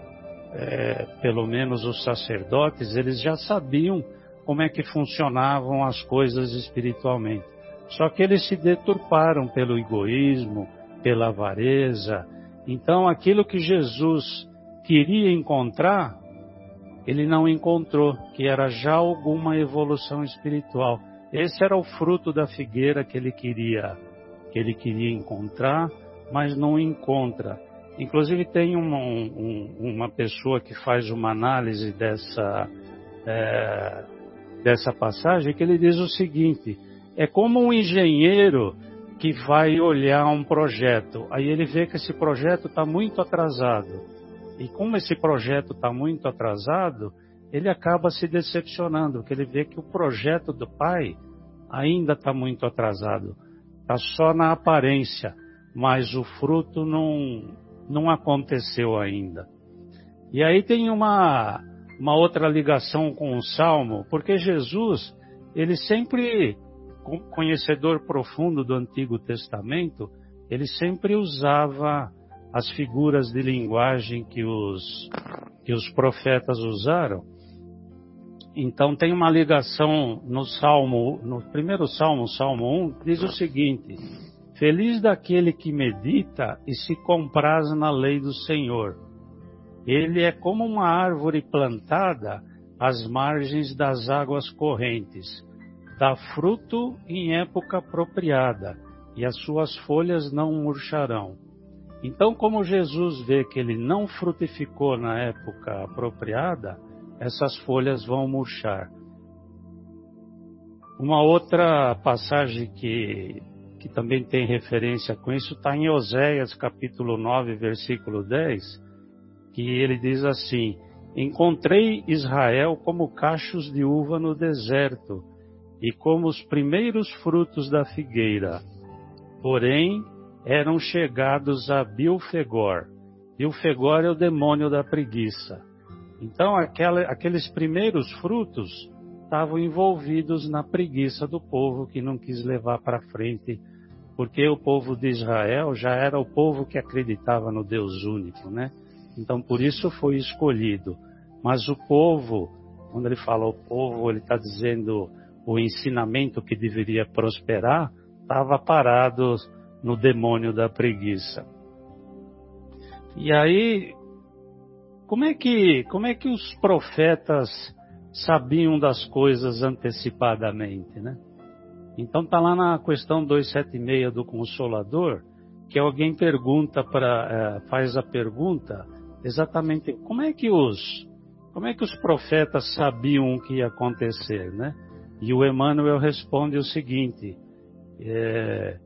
é, pelo menos os sacerdotes, eles já sabiam como é que funcionavam as coisas espiritualmente. Só que eles se deturparam pelo egoísmo, pela avareza. Então, aquilo que Jesus queria encontrar, ele não encontrou, que era já alguma evolução espiritual. Esse era o fruto da figueira que ele queria, que ele queria encontrar, mas não encontra. Inclusive tem uma, um, uma pessoa que faz uma análise dessa, é, dessa passagem que ele diz o seguinte: é como um engenheiro que vai olhar um projeto, aí ele vê que esse projeto está muito atrasado. E como esse projeto está muito atrasado, ele acaba se decepcionando, porque ele vê que o projeto do pai ainda está muito atrasado. Está só na aparência, mas o fruto não, não aconteceu ainda. E aí tem uma, uma outra ligação com o Salmo, porque Jesus, ele sempre, conhecedor profundo do Antigo Testamento, ele sempre usava as figuras de linguagem que os, que os profetas usaram. Então tem uma ligação no Salmo, no primeiro Salmo, Salmo 1, diz o seguinte: Feliz daquele que medita e se compraz na lei do Senhor. Ele é como uma árvore plantada às margens das águas correntes. Dá fruto em época apropriada, e as suas folhas não murcharão. Então, como Jesus vê que ele não frutificou na época apropriada, essas folhas vão murchar. Uma outra passagem que que também tem referência com isso, está em Oséias capítulo 9, versículo 10, que ele diz assim: Encontrei Israel como cachos de uva no deserto e como os primeiros frutos da figueira. Porém, eram chegados a Bilfegor. Bilfegor é o demônio da preguiça. Então, aquela, aqueles primeiros frutos estavam envolvidos na preguiça do povo que não quis levar para frente porque o povo de Israel já era o povo que acreditava no Deus único, né? Então por isso foi escolhido. Mas o povo, quando ele fala o povo, ele está dizendo o ensinamento que deveria prosperar, estava parado no demônio da preguiça. E aí, como é que, como é que os profetas sabiam das coisas antecipadamente, né? Então tá lá na questão 276 do Consolador, que alguém pergunta para, é, faz a pergunta exatamente como é que os, como é que os profetas sabiam o que ia acontecer, né? E o Emmanuel responde o seguinte, é,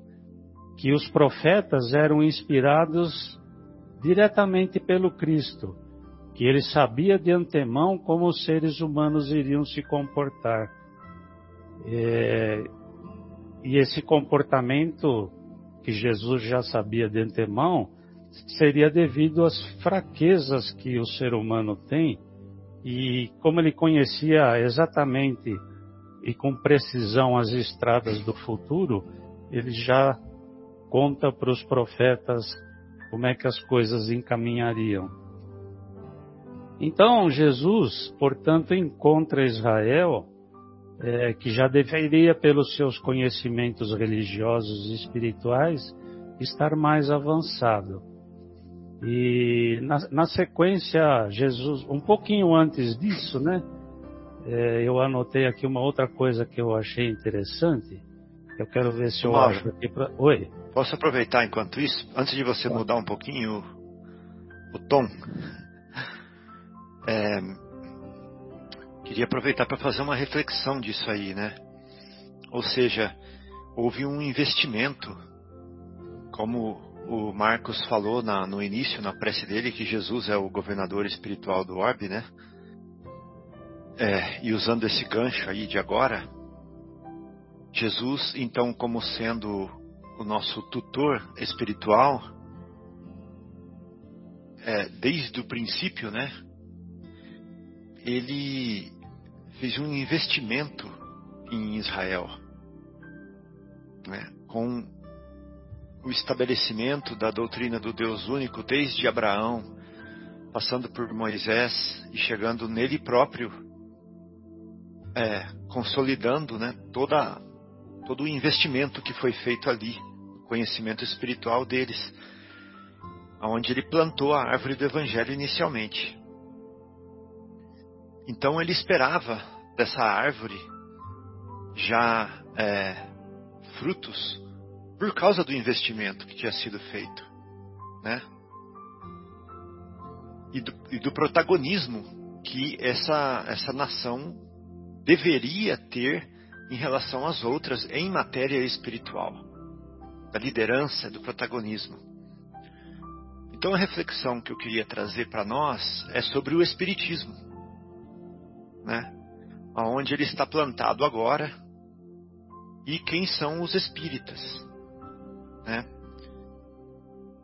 que os profetas eram inspirados diretamente pelo Cristo, que ele sabia de antemão como os seres humanos iriam se comportar. É, e esse comportamento que Jesus já sabia de antemão seria devido às fraquezas que o ser humano tem e como ele conhecia exatamente e com precisão as estradas do futuro, ele já conta para os profetas como é que as coisas encaminhariam. Então Jesus, portanto, encontra Israel é, que já deveria, pelos seus conhecimentos religiosos e espirituais, estar mais avançado. E na, na sequência, Jesus, um pouquinho antes disso, né? É, eu anotei aqui uma outra coisa que eu achei interessante. Eu quero ver se eu Mauro, acho aqui pra... Oi. Posso aproveitar enquanto isso, antes de você mudar um pouquinho o, o tom? É, Queria aproveitar para fazer uma reflexão disso aí, né? Ou seja, houve um investimento, como o Marcos falou na, no início, na prece dele, que Jesus é o governador espiritual do orbe, né? É, e usando esse gancho aí de agora, Jesus, então, como sendo o nosso tutor espiritual, é, desde o princípio, né? Ele fez um investimento em Israel, né? Com o estabelecimento da doutrina do Deus único desde Abraão, passando por Moisés e chegando nele próprio, é, consolidando né, toda, todo o investimento que foi feito ali, o conhecimento espiritual deles, onde ele plantou a árvore do Evangelho inicialmente. Então ele esperava dessa árvore já é, frutos por causa do investimento que tinha sido feito, né? e do, e do protagonismo que essa, essa nação deveria ter em relação às outras em matéria espiritual, da liderança, do protagonismo. Então a reflexão que eu queria trazer para nós é sobre o espiritismo, né? Aonde ele está plantado agora e quem são os espíritas, né?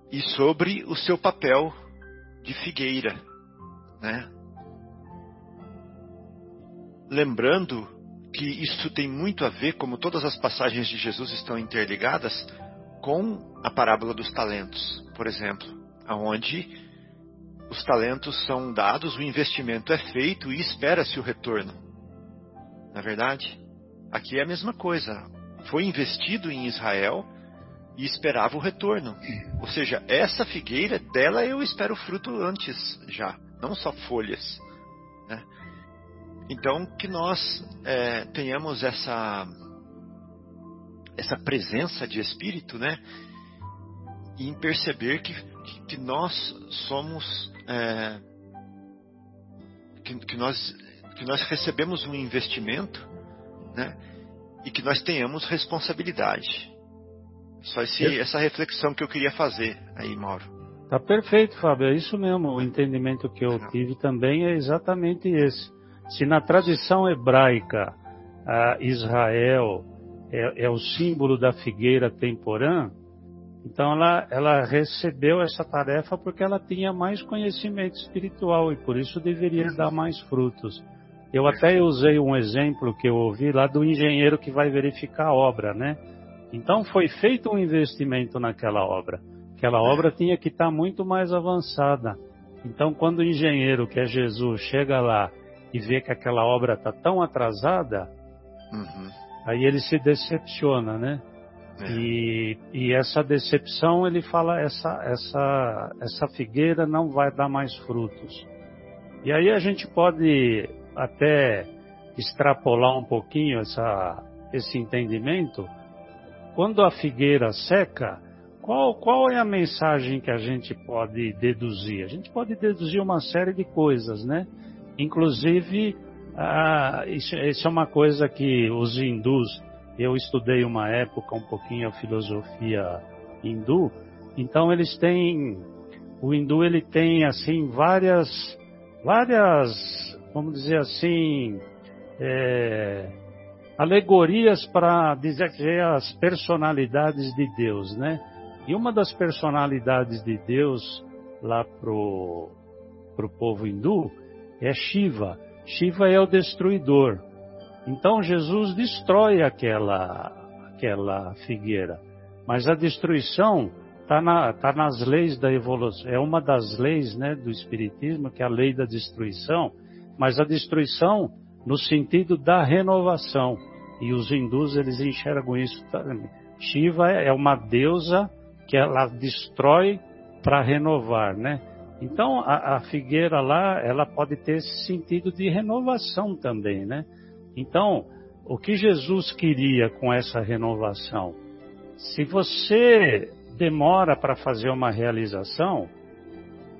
E sobre o seu papel de figueira, né? Lembrando que isso tem muito a ver, como todas as passagens de Jesus estão interligadas, com a parábola dos talentos, por exemplo, aonde os talentos são dados, o investimento é feito e espera-se o retorno. Na é verdade, aqui é a mesma coisa. Foi investido em Israel e esperava o retorno. Ou seja, essa figueira, dela eu espero fruto antes já, não só folhas. Né? Então, que nós é, tenhamos essa, essa presença de espírito, né? Em perceber que, que nós somos. É, que, que, nós, que nós recebemos um investimento, né? E que nós tenhamos responsabilidade. Só esse, essa reflexão que eu queria fazer aí, Mauro. Tá perfeito, Fábio. É isso mesmo. O entendimento que eu tive também é exatamente esse. Se na tradição hebraica Israel é, é, o símbolo da figueira temporã, então ela, ela recebeu essa tarefa porque ela tinha mais conhecimento espiritual e por isso deveria dar mais frutos. Eu até usei um exemplo que eu ouvi lá do engenheiro que vai verificar a obra, né? Então foi feito um investimento naquela obra. Aquela obra tinha que estar muito mais avançada. Então quando o engenheiro, que é Jesus, chega lá e vê que aquela obra está tão atrasada, uhum. aí ele se decepciona, né? É. E, e, essa decepção, ele fala, essa, essa, essa figueira não vai dar mais frutos. E aí a gente pode até extrapolar um pouquinho essa, esse entendimento quando a figueira seca, qual, qual é a mensagem que a gente pode deduzir? A gente pode deduzir uma série de coisas, né? Inclusive, ah, isso, isso é uma coisa que os hindus, eu estudei uma época um pouquinho a filosofia hindu, então eles têm, o hindu ele tem assim várias, várias, vamos dizer assim, é, alegorias para dizer as personalidades de Deus, né? E uma das personalidades de Deus lá pro pro povo hindu é Shiva. Shiva é o destruidor. Então Jesus destrói aquela aquela figueira, mas a destruição está na, tá nas leis da evolução. É uma das leis, né, do espiritismo que é a lei da destruição. Mas a destruição no sentido da renovação. E os hindus eles enxergam isso. Shiva é uma deusa que ela destrói para renovar, né? Então a, a, figueira lá ela pode ter esse sentido de renovação também, né? Então o que Jesus queria com essa renovação? Se você demora para fazer uma realização,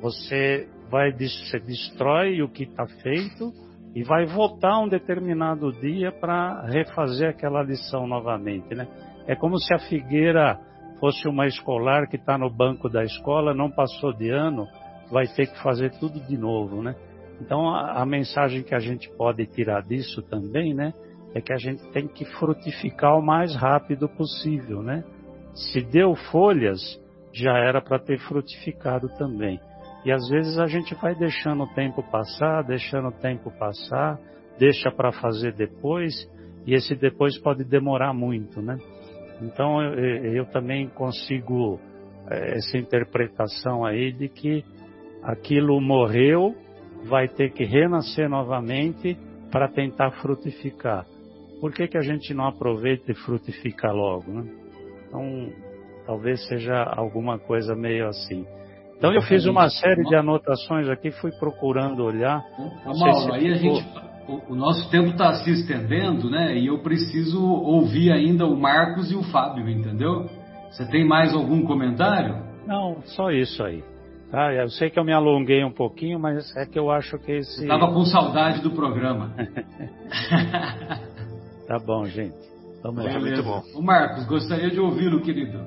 você vai você destrói o que está feito e vai voltar um determinado dia para refazer aquela lição novamente, né? É como se a figueira fosse uma escolar que está no banco da escola, não passou de ano, vai ter que fazer tudo de novo, né? Então a, a mensagem que a gente pode tirar disso também, né, é que a gente tem que frutificar o mais rápido possível, né? Se deu folhas, já era para ter frutificado também. E às vezes a gente vai deixando o tempo passar, deixando o tempo passar, deixa para fazer depois, e esse depois pode demorar muito, né? Então eu, eu também consigo é, essa interpretação aí de que aquilo morreu, vai ter que renascer novamente para tentar frutificar. Por que, que a gente não aproveita e frutifica logo, né? Então, talvez seja alguma coisa meio assim. Então eu fiz uma série de anotações aqui, fui procurando olhar. Mauro, se aí a gente, o, o nosso tempo está se estendendo, né? E eu preciso ouvir ainda o Marcos e o Fábio, entendeu? Você tem mais algum comentário? Não, só isso aí. Tá? Eu sei que eu me alonguei um pouquinho, mas é que eu acho que esse. Estava com saudade do programa. *laughs* tá bom, gente. Vamos lá. Muito bom. O Marcos, gostaria de ouvi-lo, querido.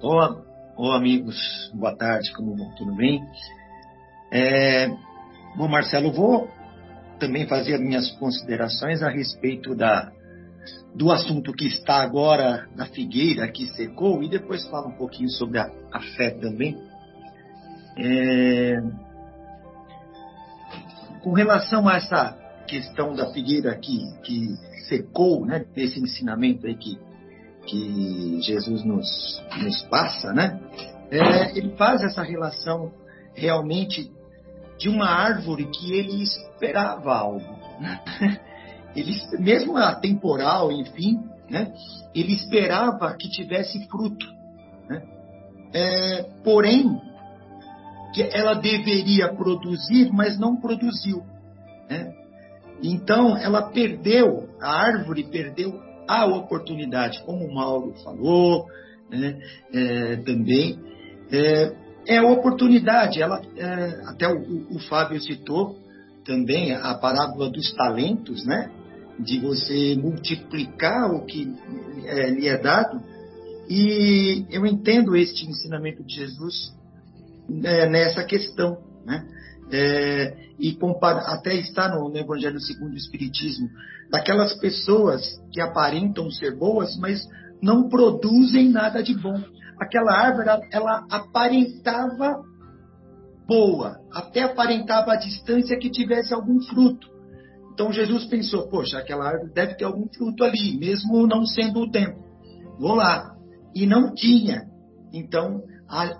Olá, olá, amigos, boa tarde, como vão? Tudo bem? É, bom, Marcelo, vou também fazer minhas considerações a respeito da, do assunto que está agora na figueira, que secou, e depois falo um pouquinho sobre a, a fé também. É, com relação a essa questão da figueira que, que secou, né, esse ensinamento aí que que Jesus nos, nos passa, né? É, ele faz essa relação realmente de uma árvore que ele esperava algo. *laughs* Ele, mesmo a temporal, enfim, né? ele esperava que tivesse fruto. Né? É, porém, que ela deveria produzir, mas não produziu. Né? Então, ela perdeu, a árvore perdeu a oportunidade, como o Mauro falou né, é, também, é, é, a oportunidade. Ela, é, até o, o, Fábio citou também a parábola dos talentos, né? De você multiplicar o que é, lhe é dado. E eu entendo este ensinamento de Jesus é, nessa questão, né? É, e compara, até está no, no Evangelho segundo o Espiritismo, daquelas pessoas que aparentam ser boas, mas não produzem nada de bom. Aquela árvore, ela aparentava boa, até aparentava a distância que tivesse algum fruto. Então Jesus pensou, poxa, aquela árvore deve ter algum fruto ali, mesmo não sendo o tempo. Vou lá. E não tinha. Então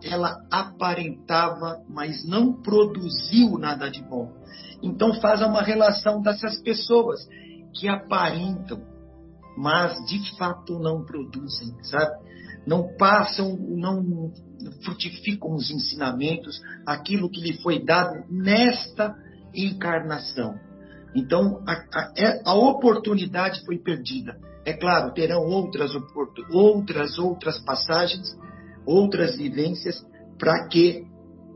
ela aparentava, mas não produziu nada de bom. Então faz uma relação dessas pessoas que aparentam, mas de fato não produzem, sabe? Não passam, não frutificam os ensinamentos, aquilo que lhe foi dado nesta encarnação. Então, a, a, é, a oportunidade foi perdida. É claro, terão outras, outras, outras passagens, outras vivências, para que,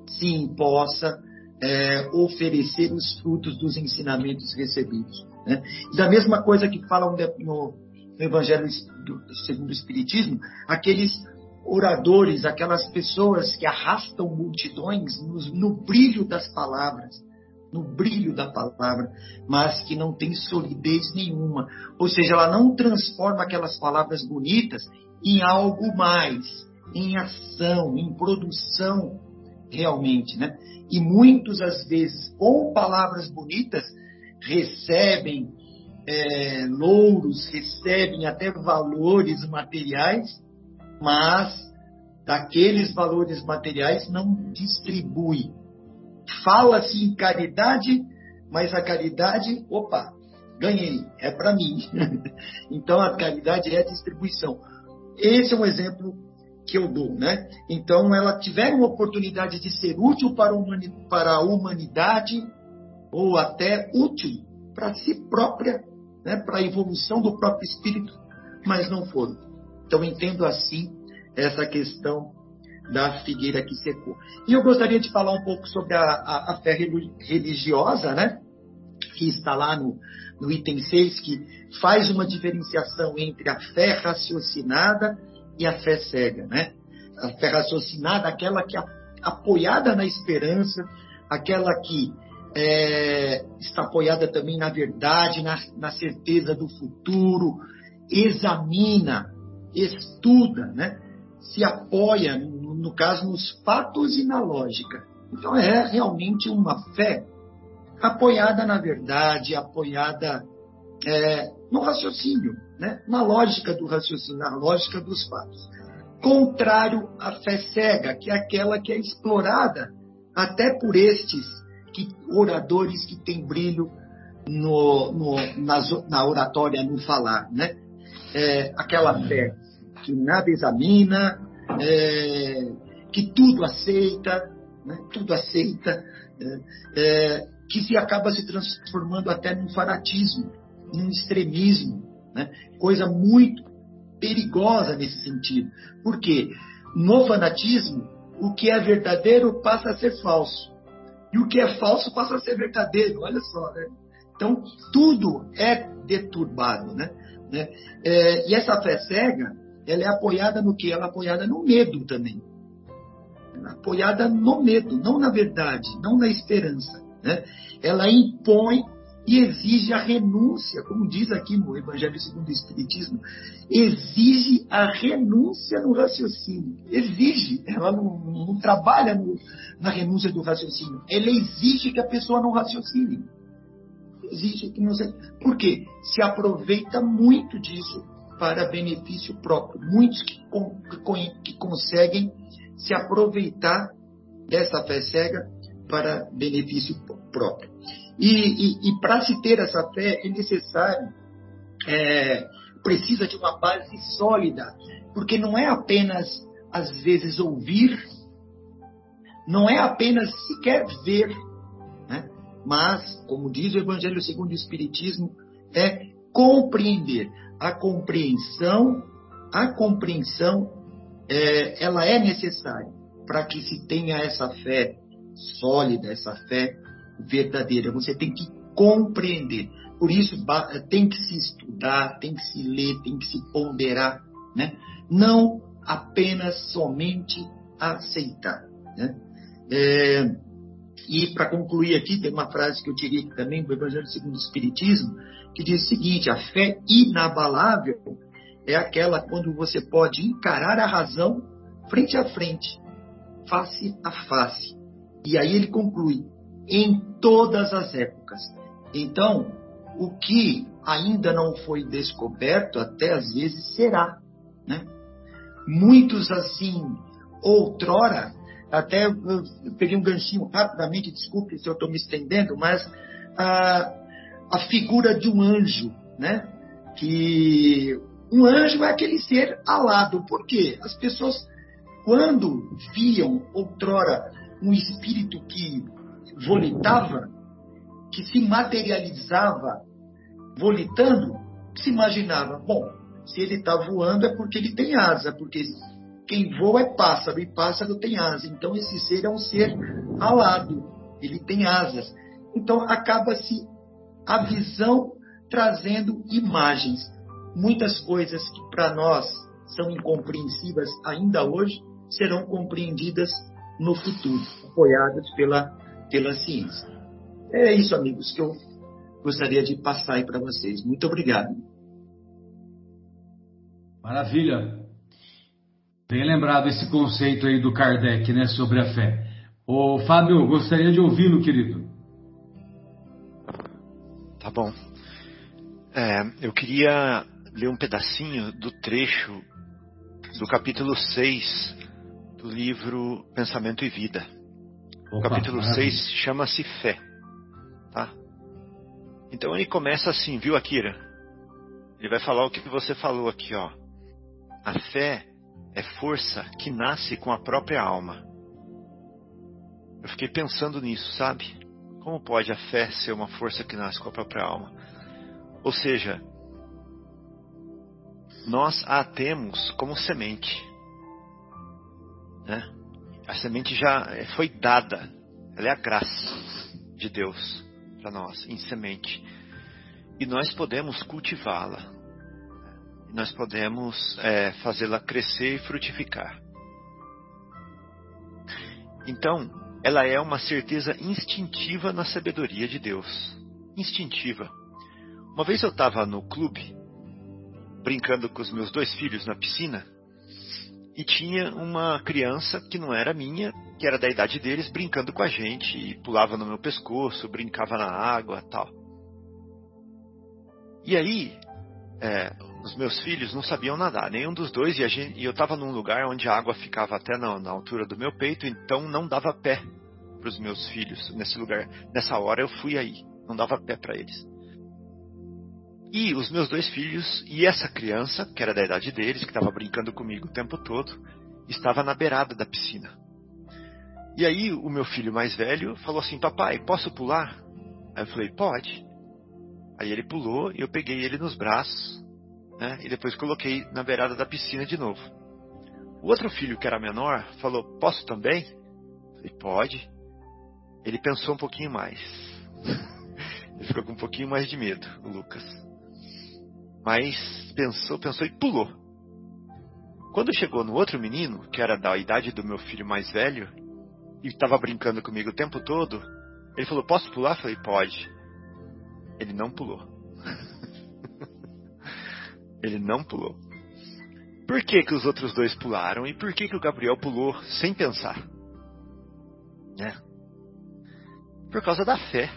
sim, possa é, oferecer os frutos dos ensinamentos recebidos. Né? Da mesma coisa que falam no, no Evangelho do, segundo o Espiritismo, aqueles oradores, aquelas pessoas que arrastam multidões no, no brilho das palavras, no brilho da palavra, mas que não tem solidez nenhuma. Ou seja, ela não transforma aquelas palavras bonitas em algo mais, em ação, em produção realmente, né? E muitas às vezes, com palavras bonitas, recebem é, louros, recebem até valores materiais, mas daqueles valores materiais não distribui. Fala-se em caridade, mas a caridade, opa, ganhei, é para mim. *laughs* então a caridade é a distribuição. Esse é um exemplo que eu dou, né? Então ela tiver uma oportunidade de ser útil para a humanidade ou até útil para si própria, né, para a evolução do próprio espírito, mas não foram. Então entendo assim essa questão da figueira que secou. E eu gostaria de falar um pouco sobre a, a, a fé religiosa, né? Que está lá no, no item 6, que faz uma diferenciação entre a fé raciocinada e a fé cega, né? A fé raciocinada, aquela que, a, apoiada na esperança, aquela que é, está apoiada também na verdade, na, na certeza do futuro, examina, estuda, né? se apoia, no, caso, nos fatos e na lógica. Então é realmente uma fé apoiada na verdade, apoiada é, no raciocínio, né? na lógica do raciocínio, na lógica dos fatos. Contrário à fé cega, que é aquela que é explorada até por estes que, oradores que têm brilho no, no, na, na, oratória, no falar. Né? É, aquela fé que nada examina, é, que tudo aceita, né? tudo aceita, é, é, que se acaba se transformando até num fanatismo, num extremismo, né? coisa muito perigosa nesse sentido. Porque no fanatismo, o que é verdadeiro passa a ser falso. E o que é falso passa a ser verdadeiro, olha só. Né? Então, tudo é deturbado. Né? né? É, e essa fé cega, ela é apoiada no que? Ela é apoiada no medo também. Ela é apoiada no medo, não na verdade, não na esperança. Né? Ela impõe e exige a renúncia, como diz aqui no Evangelho segundo o Espiritismo, exige a renúncia no raciocínio. Exige, ela não, não trabalha no, na renúncia do raciocínio, ela exige que a pessoa não raciocine. Exige que não seja. Por quê? Se aproveita muito disso para benefício próprio. Muitos que, que conseguem se aproveitar dessa fé cega para benefício próprio. E, e, e para se ter essa fé é necessário, é, precisa de uma base sólida, porque não é apenas, às vezes, ouvir, não é apenas sequer ver, né? mas, como diz o Evangelho segundo o Espiritismo, é compreender a compreensão, a compreensão, é, ela é necessária para que se tenha essa fé sólida, essa fé verdadeira. Você tem que compreender. Por isso tem que se estudar, tem que se ler, tem que se ponderar, né? Não apenas somente aceitar, né? É, e para concluir aqui, tem uma frase que eu tirei também do Evangelho segundo o Espiritismo, que diz o seguinte: a fé inabalável é aquela quando você pode encarar a razão frente a frente, face a face. E aí ele conclui: em todas as épocas. Então, o que ainda não foi descoberto, até às vezes será. Né? Muitos assim, outrora, até peguei um ganchinho rapidamente, desculpe se eu estou me estendendo, mas a, a figura de um anjo, né? Que um anjo é aquele ser alado. Por quê? As pessoas, quando viam outrora um espírito que volitava, que se materializava volitando, se imaginava, bom, se ele está voando é porque ele tem asa, porque quem voa é pássaro, e pássaro tem asa. Então esse ser é um ser alado, ele tem asas. Então acaba-se a visão trazendo imagens. Muitas coisas que para nós são incompreensíveis ainda hoje serão compreendidas no futuro, apoiadas pela, pela ciência. É isso, amigos, que eu gostaria de passar aí para vocês. Muito obrigado. Maravilha. Bem lembrado esse conceito aí do Kardec, né, sobre a fé. Ô, Fábio, gostaria de ouvi-lo, querido. Tá bom. É, eu queria ler um pedacinho do trecho do capítulo 6 do livro Pensamento e Vida. Opa, o capítulo maravilha. 6 chama-se Fé. Tá? Então ele começa assim, viu, Akira? Ele vai falar o que você falou aqui, ó. A fé é força que nasce com a própria alma. Eu fiquei pensando nisso, sabe? Como pode a fé ser uma força que nasce com a própria alma? Ou seja, nós a temos como semente. Né? A semente já foi dada, ela é a graça de Deus para nós, em semente. E nós podemos cultivá-la, nós podemos é, fazê-la crescer e frutificar. Então, ela é uma certeza instintiva na sabedoria de Deus. Instintiva. Uma vez eu estava no clube, brincando com os meus dois filhos na piscina, e tinha uma criança que não era minha, que era da idade deles, brincando com a gente, e pulava no meu pescoço, brincava na água tal. E aí, é, os meus filhos não sabiam nadar, nenhum dos dois, e, gente, e eu estava num lugar onde a água ficava até na, na altura do meu peito, então não dava pé para os meus filhos nesse lugar. Nessa hora eu fui aí, não dava pé para eles. E os meus dois filhos e essa criança, que era da idade deles, que estava brincando comigo o tempo todo, estava na beirada da piscina. E aí o meu filho mais velho falou assim: Papai, posso pular? Aí eu falei: Pode. Aí ele pulou e eu peguei ele nos braços, né? E depois coloquei na beirada da piscina de novo. O outro filho, que era menor, falou: Posso também? Falei: Pode. Ele pensou um pouquinho mais. *laughs* ele ficou com um pouquinho mais de medo, o Lucas. Mas pensou, pensou e pulou. Quando chegou no outro menino, que era da idade do meu filho mais velho, e estava brincando comigo o tempo todo, ele falou: Posso pular? Eu falei: Pode. Ele não pulou. Ele não pulou. Por que, que os outros dois pularam e por que, que o Gabriel pulou sem pensar? Né? Por causa da fé.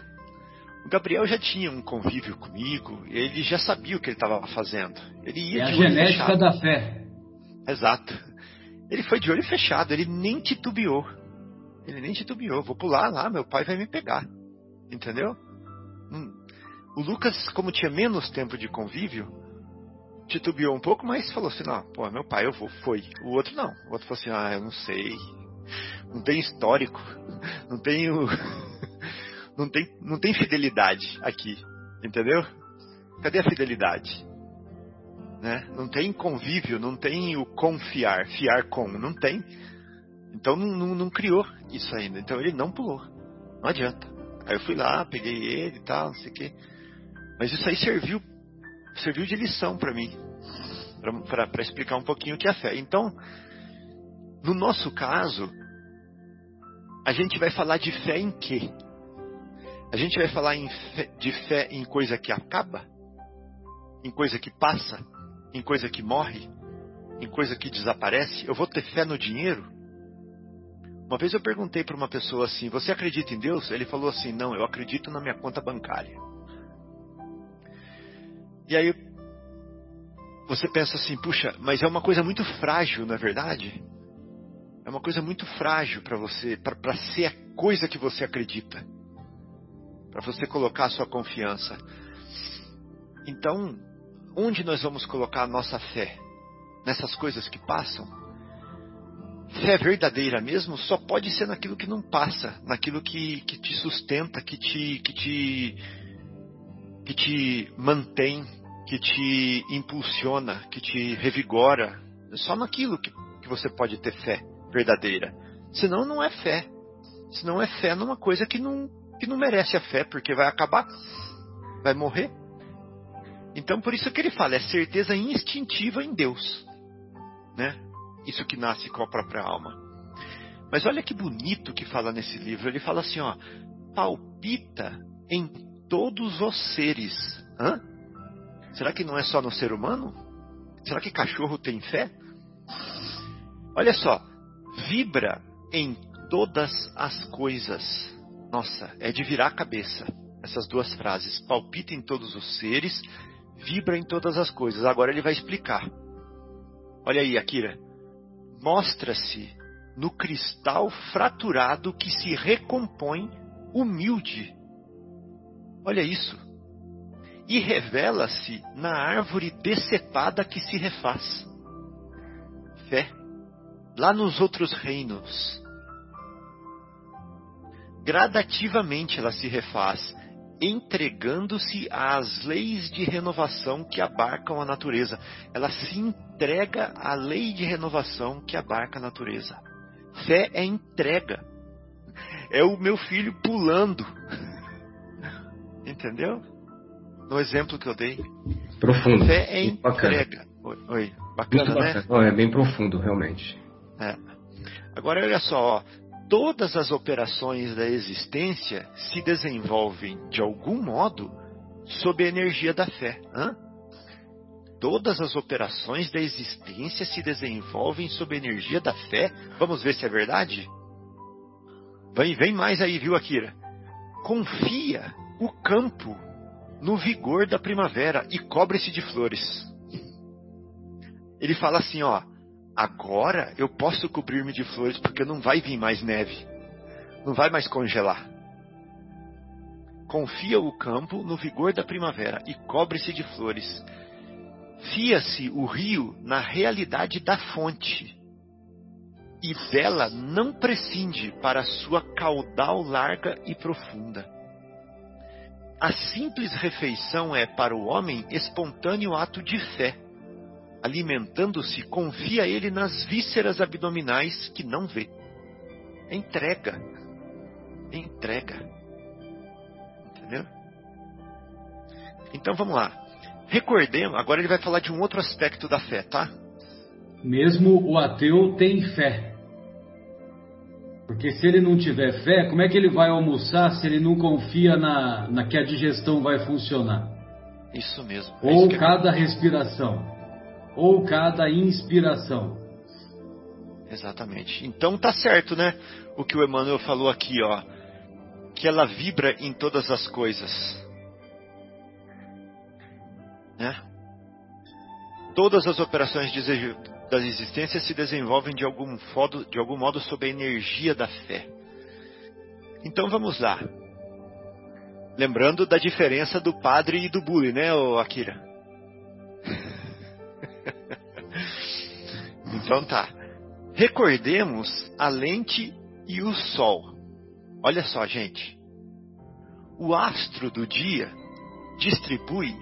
O Gabriel já tinha um convívio comigo, ele já sabia o que ele estava fazendo. Ele ia é a genética fechado. da fé. Exato. Ele foi de olho fechado, ele nem titubeou. Ele nem titubeou. Vou pular lá, meu pai vai me pegar. Entendeu? Hum. O Lucas, como tinha menos tempo de convívio, titubeou um pouco, mas falou assim: não, pô, meu pai, eu vou. Foi. O outro não. O outro falou assim: ah, eu não sei. Não tem histórico. *laughs* Não tenho. *laughs* não tem, não tem fidelidade aqui, entendeu? Cadê a fidelidade? Né? Não tem convívio, não tem o confiar, fiar com, não tem. Então não, não, não, criou isso ainda. Então ele não pulou. Não adianta. Aí eu fui lá, peguei ele e tal, não sei o quê. Mas isso aí serviu, serviu de lição para mim, para explicar um pouquinho o que é fé. Então, no nosso caso, a gente vai falar de fé em quê? A gente vai falar fé, de fé em coisa que acaba? Em coisa que passa? Em coisa que morre? Em coisa que desaparece? Eu vou ter fé no dinheiro? Uma vez eu perguntei para uma pessoa assim: Você acredita em Deus? Ele falou assim: Não, eu acredito na minha conta bancária. E aí você pensa assim: Puxa, mas é uma coisa muito frágil, não é verdade? É uma coisa muito frágil para você, para ser a coisa que você acredita para você colocar a sua confiança. Então, onde nós vamos colocar a nossa fé? Nessas coisas que passam? Fé verdadeira mesmo só pode ser naquilo que não passa, naquilo que, que te sustenta, que te, que te, que te mantém, que te impulsiona, que te revigora. Só naquilo que, que você pode ter fé verdadeira. Senão não é fé. Senão é fé numa coisa que não, que não merece a fé, porque vai acabar, vai morrer. Então, por isso que ele fala, é certeza instintiva em Deus, né? Isso que nasce com a própria alma. Mas olha que bonito que fala nesse livro. Ele fala assim, ó, palpita em todos os seres. Hã? Será que não é só no ser humano? Será que cachorro tem fé? Olha só, vibra em todas as coisas. Nossa, é de virar a cabeça. Essas duas frases. Palpita em todos os seres, vibra em todas as coisas. Agora ele vai explicar. Olha aí, Akira. Mostra-se no cristal fraturado que se recompõe humilde. Olha isso. E revela-se na árvore decepada que se refaz. Fé. Lá nos outros reinos, gradativamente ela se refaz, entregando-se às leis de renovação que abarcam a natureza. Ela se entrega à lei de renovação que abarca a natureza. Fé é entrega. É o meu filho pulando. Entendeu? No exemplo que eu dei. Profundo. Fé é entrega. Oi, oi, bacana, né? bacana. Oh, é bem profundo, realmente. É. Agora olha só, ó todas as operações da existência se desenvolvem de algum modo sob a energia da fé. Hã? Todas as operações da existência se desenvolvem sob a energia da fé. Vamos ver se é verdade? Vem, vem mais aí, viu, Akira? Confia o campo no vigor da primavera e cobre-se de flores. Ele fala assim, ó, agora eu posso cobrir-me de flores porque não vai vir mais neve, não vai mais congelar. Confia o campo no vigor da primavera e cobre-se de flores. Fia-se o rio na realidade da fonte, e dela não prescinde para sua caudal larga e profunda. A simples refeição é para o homem espontâneo ato de fé. Alimentando-se, confia ele nas vísceras abdominais que não vê. Entrega. Entrega. Entendeu? Então vamos lá. Recordemos, agora ele vai falar de um outro aspecto da fé, tá? Mesmo o ateu tem fé. Porque se ele não tiver fé, como é que ele vai almoçar se ele não confia na, na que a digestão vai funcionar? Isso mesmo. É ou isso cada respiração, ou cada inspiração. Exatamente. Então tá certo, né? O que o Emmanuel falou aqui, ó. Que ela vibra em todas as coisas. Né? Todas as operações da existência se desenvolvem de algum, modo, de algum modo sob a energia da fé. Então vamos lá. Lembrando da diferença do padre e do bully, né, Akira? *laughs* então tá. Recordemos a lente e o sol. Olha só, gente. O astro do dia distribui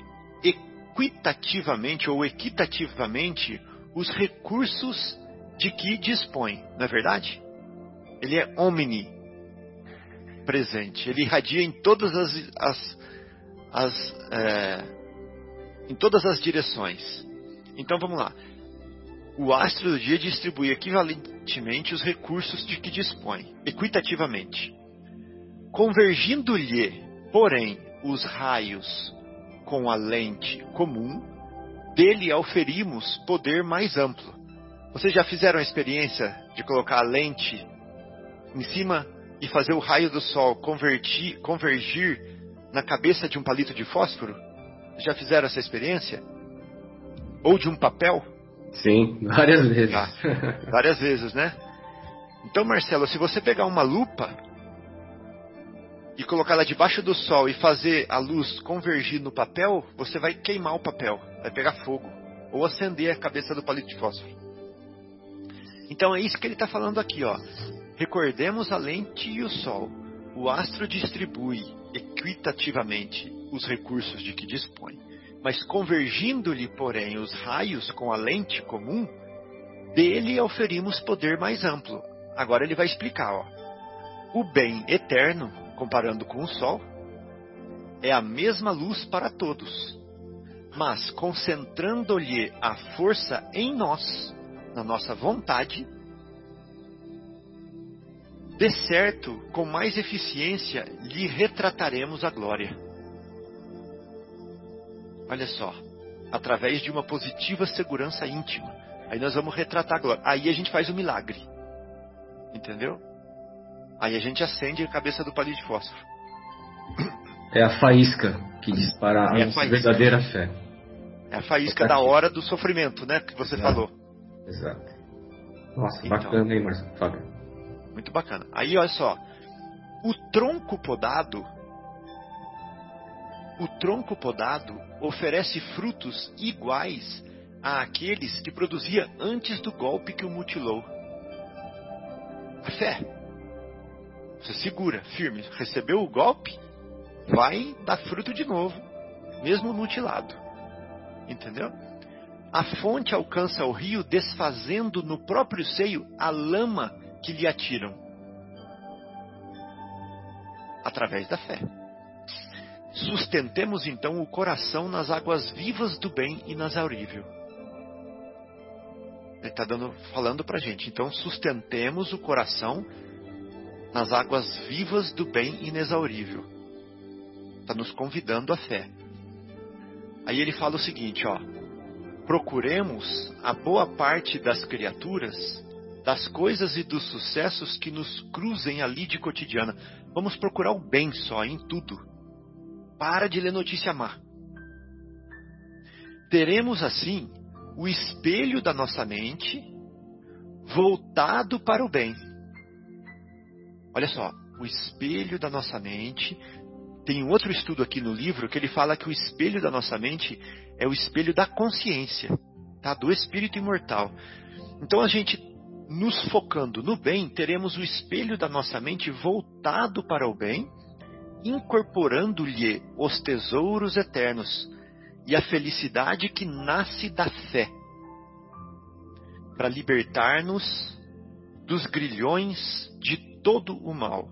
equitativamente ou equitativamente os recursos de que dispõe, não é verdade? Ele é omni presente, ele irradia em todas as, as, as é, em todas as direções. Então vamos lá. O astro do dia distribui equivalentemente os recursos de que dispõe, equitativamente. Convergindo-lhe, porém, os raios com a lente comum, dele auferimos poder mais amplo. Vocês já fizeram a experiência de colocar a lente em cima e fazer o raio do sol convertir, convergir na cabeça de um palito de fósforo? Já fizeram essa experiência? Ou de um papel? Sim, várias vezes. Ah, várias vezes, né? Então, Marcelo, se você pegar uma lupa e colocar ela debaixo do sol e fazer a luz convergir no papel, você vai queimar o papel, vai pegar fogo ou acender a cabeça do palito de fósforo. Então é isso que ele está falando aqui, ó. Recordemos a lente e o sol. O astro distribui equitativamente os recursos de que dispõe, mas convergindo-lhe, porém, os raios com a lente comum, dele oferimos poder mais amplo. Agora ele vai explicar, ó. O bem eterno comparando com o Sol, é a mesma luz para todos, mas concentrando-lhe a força em nós, na nossa vontade, de certo, com mais eficiência, lhe retrataremos a glória. Olha só, através de uma positiva segurança íntima. Aí nós vamos retratar a glória. Aí a gente faz o milagre. Entendeu? Aí a gente acende a cabeça do palito de fósforo. É a faísca que dispara a, é a verdadeira fé. É a faísca da hora do sofrimento, né? Que você Exato. falou. Exato. Nossa, então, bacana, hein, Marcelo? Fábio? Muito bacana. Aí, olha só. O tronco podado. O tronco podado oferece frutos iguais àqueles que produzia antes do golpe que o mutilou. A fé você segura, firme. Recebeu o golpe, vai dar fruto de novo, mesmo mutilado. Entendeu? A fonte alcança o rio, desfazendo no próprio seio a lama que lhe atiram. Através da fé. Sustentemos então o coração nas águas vivas do bem e nas aurível. Ele está falando para gente. Então, sustentemos o coração nas águas vivas do bem inexaurível. Está nos convidando à fé. Aí ele fala o seguinte, ó: procuremos a boa parte das criaturas, das coisas e dos sucessos que nos cruzem ali de cotidiana. Vamos procurar o bem só em tudo. Para de ler notícia má. Teremos assim o espelho da nossa mente voltado para o bem. Olha só, o espelho da nossa mente. Tem outro estudo aqui no livro que ele fala que o espelho da nossa mente é o espelho da consciência, tá? do espírito imortal. Então a gente, nos focando no bem, teremos o espelho da nossa mente voltado para o bem, incorporando-lhe os tesouros eternos e a felicidade que nasce da fé, para libertar-nos dos grilhões de todo o mal,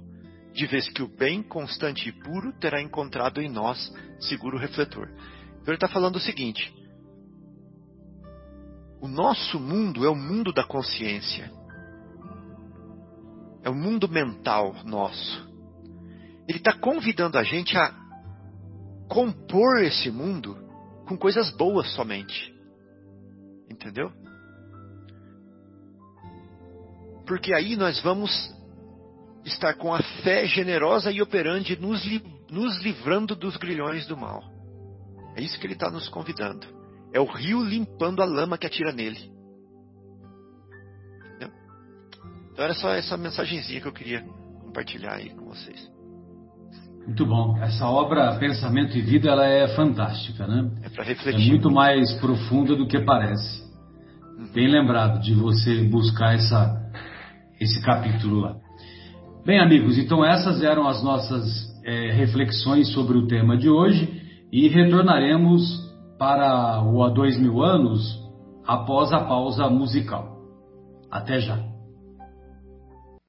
de vez que o bem constante e puro terá encontrado em nós seguro refletor. Então ele está falando o seguinte: o nosso mundo é o mundo da consciência, é o mundo mental nosso. Ele está convidando a gente a compor esse mundo com coisas boas somente. Entendeu? Porque aí nós vamos estar com a fé generosa e operante, nos, li nos livrando dos grilhões do mal. É isso que ele está nos convidando. É o rio limpando a lama que atira nele. Entendeu? Então era só essa mensagenzinha que eu queria compartilhar aí com vocês. Muito bom. Essa obra Pensamento e Vida ela é fantástica, né? É para refletir. É muito mais profunda do que parece. Uhum. Bem lembrado de você buscar essa, esse capítulo lá. Bem, amigos, então essas eram as nossas é, reflexões sobre o tema de hoje e retornaremos para o Há Dois Mil Anos após a pausa musical. Até já!